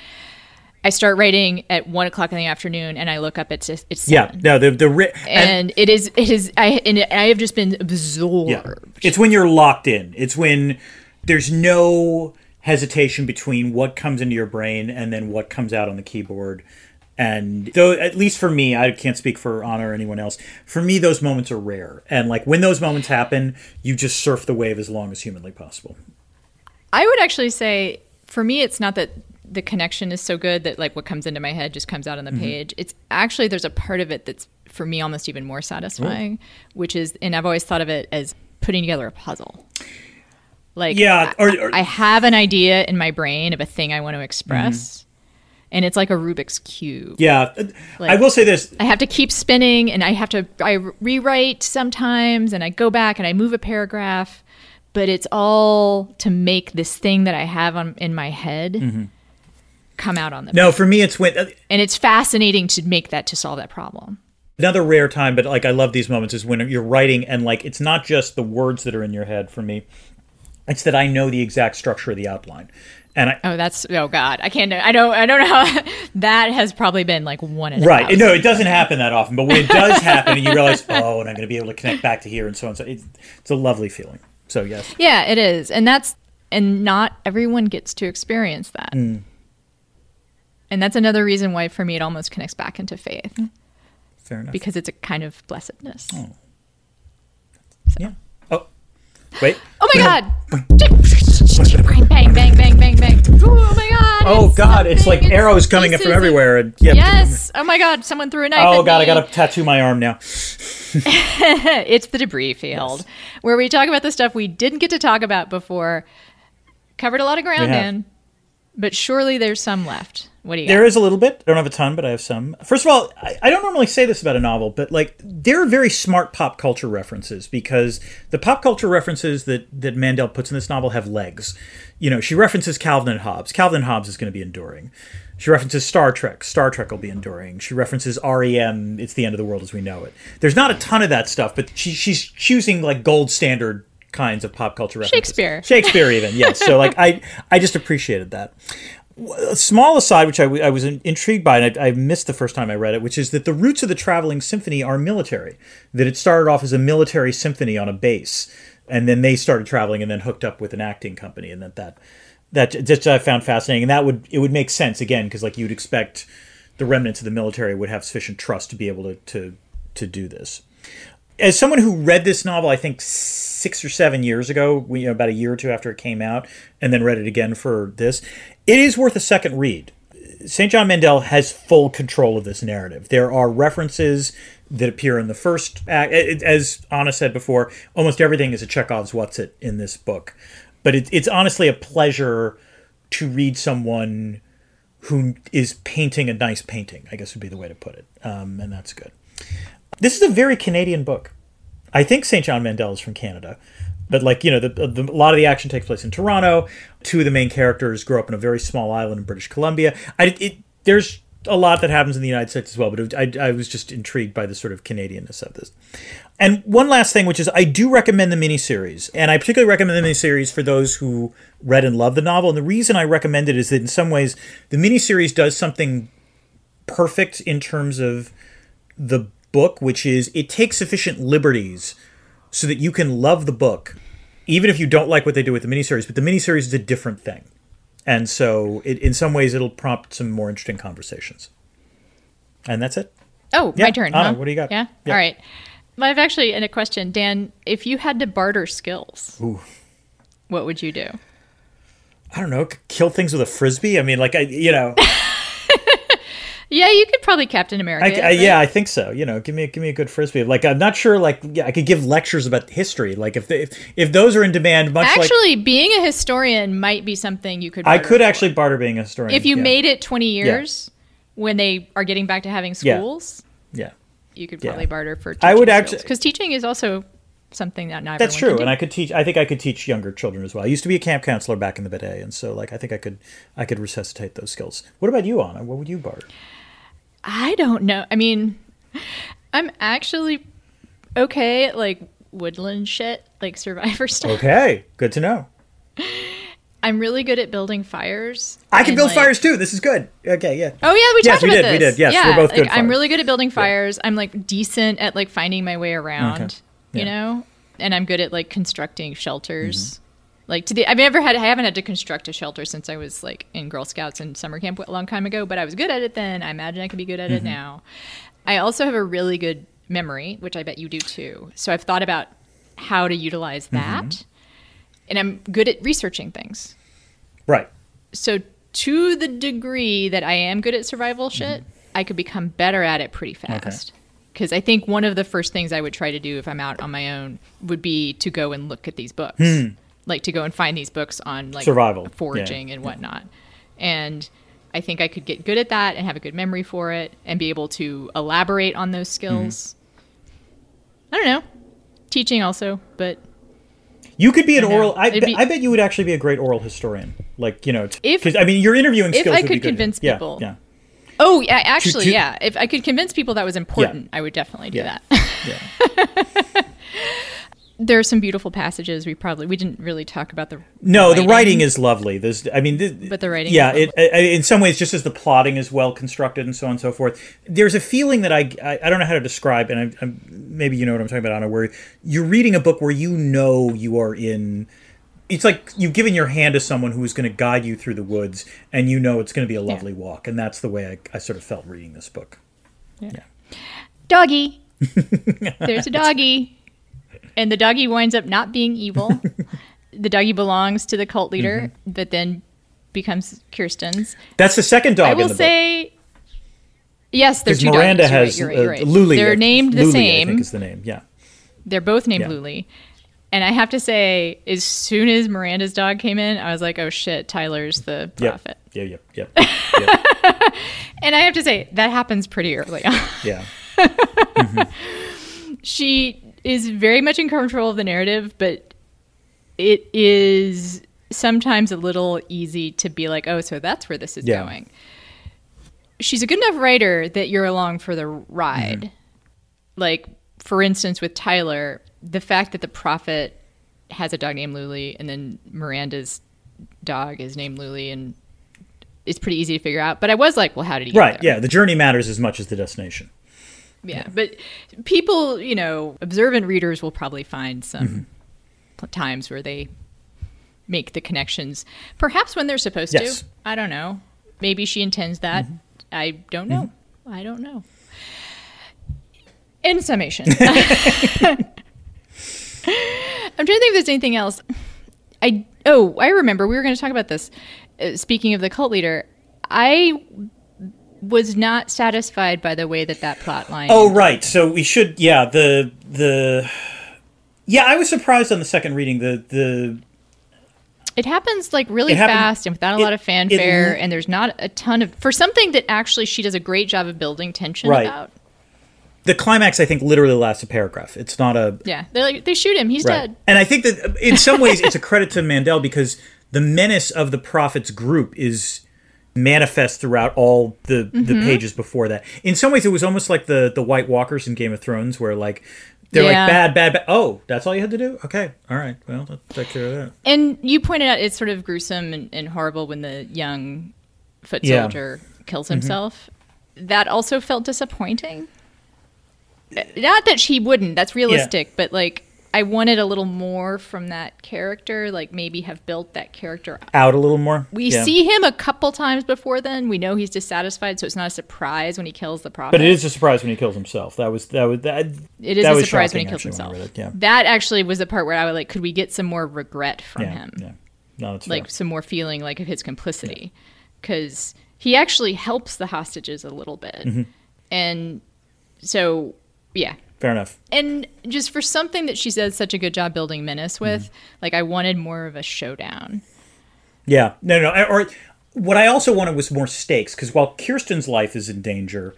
I start writing at one o'clock in the afternoon, and I look up at it's it's Yeah. seven. No, the the ri- and, and it is it is I and I have just been absorbed. yeah. It's when you're locked in. It's when there's no hesitation between what comes into your brain and then what comes out on the keyboard. And though, at least for me, I can't speak for Ana or anyone else. For me, those moments are rare. And like when those moments happen, you just surf the wave as long as humanly possible. I would actually say for me, it's not that the connection is so good that like what comes into my head just comes out on Mm-hmm. the page. It's actually there's a part of it that's for me almost even more satisfying, which is, and I've always thought of it as putting together a puzzle. Like, Yeah, I, or- or- I have an idea in my brain of a thing I want to express, Mm-hmm. and it's like a Rubik's cube. Yeah. Uh, I will say this. I have to keep spinning and I have to I rewrite sometimes and I go back and I move a paragraph, but it's all to make this thing that I have on in my head mm-hmm. come out on the No, for me, it's when uh, and it's fascinating to make that to solve that problem. another rare time, but like I love these moments is when you're writing and like it's not just the words that are in your head for me. It's that I know the exact structure of the outline. And I Oh, that's oh god, I can't. I don't. I don't know how that has probably been like one and a right. No, it doesn't happen that often, but when it does happen and you realize, "Oh, and I'm going to be able to connect back to here and so on." So it's, it's a lovely feeling. So, yes. Yeah, it is, and that's and not everyone gets to experience that. Mm. And that's another reason why, for me, it almost connects back into faith. Fair enough. because it's a kind of blessedness. Oh, yeah. Oh. Wait. my god! bang, bang, bang, bang, bang, bang. Oh my god! Oh it's god, it's like something, arrows coming up from everywhere and yeah. Yes. Oh my god! Someone threw a knife. Oh at god, I got to tattoo my arm now. It's the debris field, where we talk about the stuff we didn't get to talk about before. Covered a lot of ground, We have. Dan. But surely there's some left. What do you There got? is a little bit. I don't have a ton, but I have some. First of all, I, I don't normally say this about a novel, but like there are very smart pop culture references because the pop culture references that that Mandel puts in this novel have legs. You know, she references Calvin and Hobbes. Calvin and Hobbes is going to be enduring. She references Star Trek. Star Trek will be enduring. She references REM. It's the end of the world as we know it. There's not a ton of that stuff, but she, she's choosing like gold standard kinds of pop culture references. Shakespeare. Shakespeare, even yes. So like I, I just appreciated that a small aside, which I, I was intrigued by, and I, I missed the first time I read it, which is that the roots of the traveling symphony are military. That it started off as a military symphony on a base, and then they started traveling, and then hooked up with an acting company, and that that that just I found fascinating, and that would it would make sense again because like you'd expect the remnants of the military would have sufficient trust to be able to to to do this as someone who read this novel, I think six or seven years ago, you know, about a year or two after it came out, and then read it again for this, it is worth a second read. St. John Mandel has full control of this narrative. There are references that appear in the first act. As Ana said before, almost everything is a Chekhov's What's It in this book. But it, it's honestly a pleasure to read someone who is painting a nice painting, I guess would be the way to put it. Um, and that's good. This is a very Canadian book. I think St. John Mandel is from Canada, but like you know, the, the, a lot of the action takes place in Toronto. Two of the main characters grow up in a very small island in British Columbia. I, it, there's a lot that happens in the United States as well, but I, I was just intrigued by the sort of Canadianness of this. And one last thing, which is I do recommend the miniseries, and I particularly recommend the miniseries for those who read and love the novel. And the reason I recommend it is that in some ways the miniseries does something perfect in terms of the book, which is it takes sufficient liberties so that you can love the book, even if you don't like what they do with the miniseries. But the miniseries is a different thing, and so it, in some ways it'll prompt some more interesting conversations. And that's it. Oh, Yeah, my turn. Ana, huh? what do you got? Yeah. Yeah. All right. I've actually in a question, Dan. If you had to barter skills, Ooh. what would you do? I don't know, kill things with a frisbee. I mean, like I, you know, Yeah, you could probably Captain America. I, I- right? yeah, I think so. You know, give me give me a good frisbee. Like I'm not sure. Like yeah, I could give lectures about history. Like if they, if, if those are in demand, much like Actually, being a historian might be something you could. I could for. actually barter being a historian. If you yeah. made it 20 years when they are getting back to having schools, yeah. you could Yeah. probably barter for. I would actually because teaching is also something that not That's true, and. I could teach. I think I could teach younger children as well. I used to be a camp counselor back in the day, and so like I think I could I could resuscitate those skills. What about you, Ana? What would you barter? I don't know. I mean, I'm actually okay at like woodland shit, like survivor stuff. Okay, good to know. I'm really good at building fires. I can build like- fires too. This is good. Okay, yeah. Oh yeah, we Yes, talked we about did, this. we did. Yes, yeah, we're both like, good I'm really good at building fires. I'm like decent at like finding my way around. Okay. You know, and I'm good at like constructing shelters. Mm-hmm. Like to the, I've never had, I haven't had to construct a shelter since I was like in Girl Scouts and summer camp a long time ago. But I was good at it then. I imagine I could be good at it Mm-hmm. now. I also have a really good memory, which I bet you do too. So I've thought about how to utilize that, Mm-hmm. and I'm good at researching things Right. so to the degree that I am good at survival shit, I could become better at it pretty fast. Okay Because I think one of the first things I would try to do if I'm out on my own would be to go and look at these books, like to go and find these books on like Survival, yeah. foraging, and whatnot. And I think I could get good at that and have a good memory for it and be able to elaborate on those mm-hmm. skills. I don't know, teaching also, but You could be an I oral. I, bet be- I bet you would actually be a great oral historian. Like you know, If- I mean, your interviewing if skills. I would be could convince Yeah, people. Yeah. Oh yeah, actually, to- yeah. If I could convince people that was important, I would definitely do Yeah. that. Yeah. there are some beautiful passages. We probably we didn't really talk about the No, the writing is lovely. There's, I mean, this, But the writing yeah. It, in some ways, just as the plotting is well constructed and so on and so forth, there's a feeling that I, I, I don't know how to describe, and I, I, maybe you know what I'm talking about, Ana, where you're reading a book where you know you are in. It's like you've given your hand to someone who is going to guide you through the woods, and you know it's going to be a lovely walk, and that's the way I, I sort of felt reading this book. Yeah. Doggy. There's a doggy, and the doggy winds up not being evil. the doggy belongs to the cult leader, Mm-hmm. but then becomes Kirsten's. That's the second dog I in will the book. say. Yes, there's two Miranda. You're has right, you're right, uh, you're right. Luli. They're named the Luli, I same. think is the name. Yeah. They're both named Yeah. Luli. And I have to say, as soon as Miranda's dog came in, I was like, "Oh shit, Tyler's the prophet." Yeah, yep, yep, yep. And I have to say, that happens pretty early on. yeah. she is very much in control of the narrative, but it is sometimes a little easy to be like, oh, so that's where this is Yeah. going. She's a good enough writer that you're along for the ride. Mm-hmm. Like, for instance, with Tyler, the fact that the prophet has a dog named Luli and then Miranda's dog is named Luli and it's pretty easy to figure out. But I was like, well, how did he get Right. Yeah. The journey matters as much as the destination. Yeah, but people, you know, observant readers will probably find some Mm-hmm. times where they make the connections, perhaps when they're supposed Yes. to. I don't know. Maybe she intends that. Mm-hmm. I don't know. I don't know. In summation, I'm trying to think if there's anything else. I oh, I remember we were going to talk about this. Uh, speaking of the cult leader, I was not satisfied by the way that that plot line. Oh, right. So we should. Yeah. The the. Yeah, I was surprised on the second reading. The the It happens like really happened- fast and without a it- lot of fanfare, it- and there's not a ton of for something that actually she does a great job of building tension Right. about. the climax, I think, literally lasts a paragraph. It's not a Yeah, they're like they shoot him, he's dead. And I think that in some ways it's a credit to Mandel because the menace of the Prophet's group is manifest throughout all the the Mm-hmm. pages before that. In some ways, it was almost like the the White Walkers in Game of Thrones, where like they're Yeah. like bad, bad, bad. Oh, that's all you had to do. Okay, all right. Well, let's take care of that. And you pointed out it's sort of gruesome and, and horrible when the young foot Yeah. Mm-hmm. soldier kills himself. That also felt disappointing. Not that she wouldn't, that's realistic, but like I wanted a little more from that character, like maybe have built that character Out a little more. We Yeah. see him a couple times before then. We know he's dissatisfied, so it's not a surprise when he kills the prophet. but it is a surprise when he kills himself. That was that was that. It is that a surprise when he kills actually, when I himself. it. Yeah. That actually was the part where I was like, could we get some more regret from Yeah. him? Yeah. No, that's Like fair. some more feeling like of his complicity. Because he actually helps the hostages a little bit. Mm-hmm. And so, yeah. Fair enough. And just for something that she does such a good job building menace with, Mm-hmm. like I wanted more of a showdown. Yeah, no, no. Or what I also wanted was more stakes because while Kirsten's life is in danger,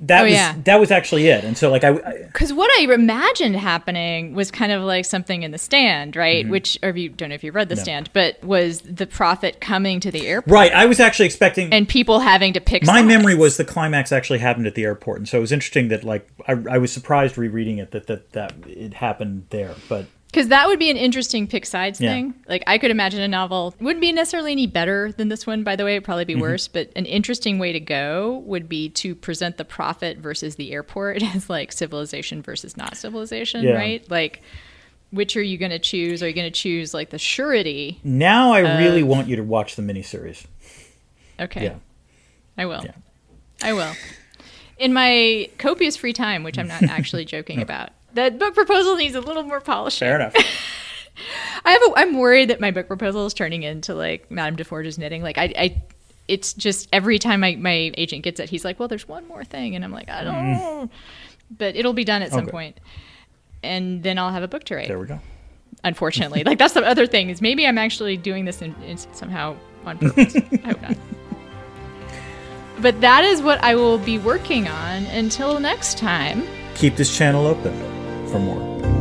that Oh, was yeah. that was actually it. And so, like, I, Because what I imagined happening was kind of like something in the stand, right? Which, or if you don't know if you read the Mm-hmm. No. stand, but was the prophet coming to the airport right, I was actually expecting. and people having to pick. my sides. memory was the climax actually happened at the airport, and so it was interesting that like I, I was surprised rereading it that that that it happened there. But because that would be an interesting pick sides Yeah. thing. Like I could imagine a novel wouldn't be necessarily any better than this one. By the way, it'd probably be Mm-hmm. worse. But an interesting way to go would be to present the prophet versus the airport as like civilization versus not civilization, Yeah. right? Like. Which are you going to choose? Are you going to choose like the surety? now I really want you to watch the miniseries. Okay. Yeah. I will. Yeah. I will. In my copious free time, which I'm not actually joking about, that book proposal needs a little more polishing. Fair enough. I have a, I'm worried that my book proposal is turning into like Madame Defarge's knitting. Like I, I it's just every time my, my agent gets it, he's like, "Well, there's one more thing," and I'm like, "I don't mm. know," but it'll be done at some Okay. point. and then I'll have a book to write. There we go. Unfortunately, like that's the other thing is maybe I'm actually doing this in, in somehow on purpose. I hope not. But that is what I will be working on until next time. Keep this channel open for more.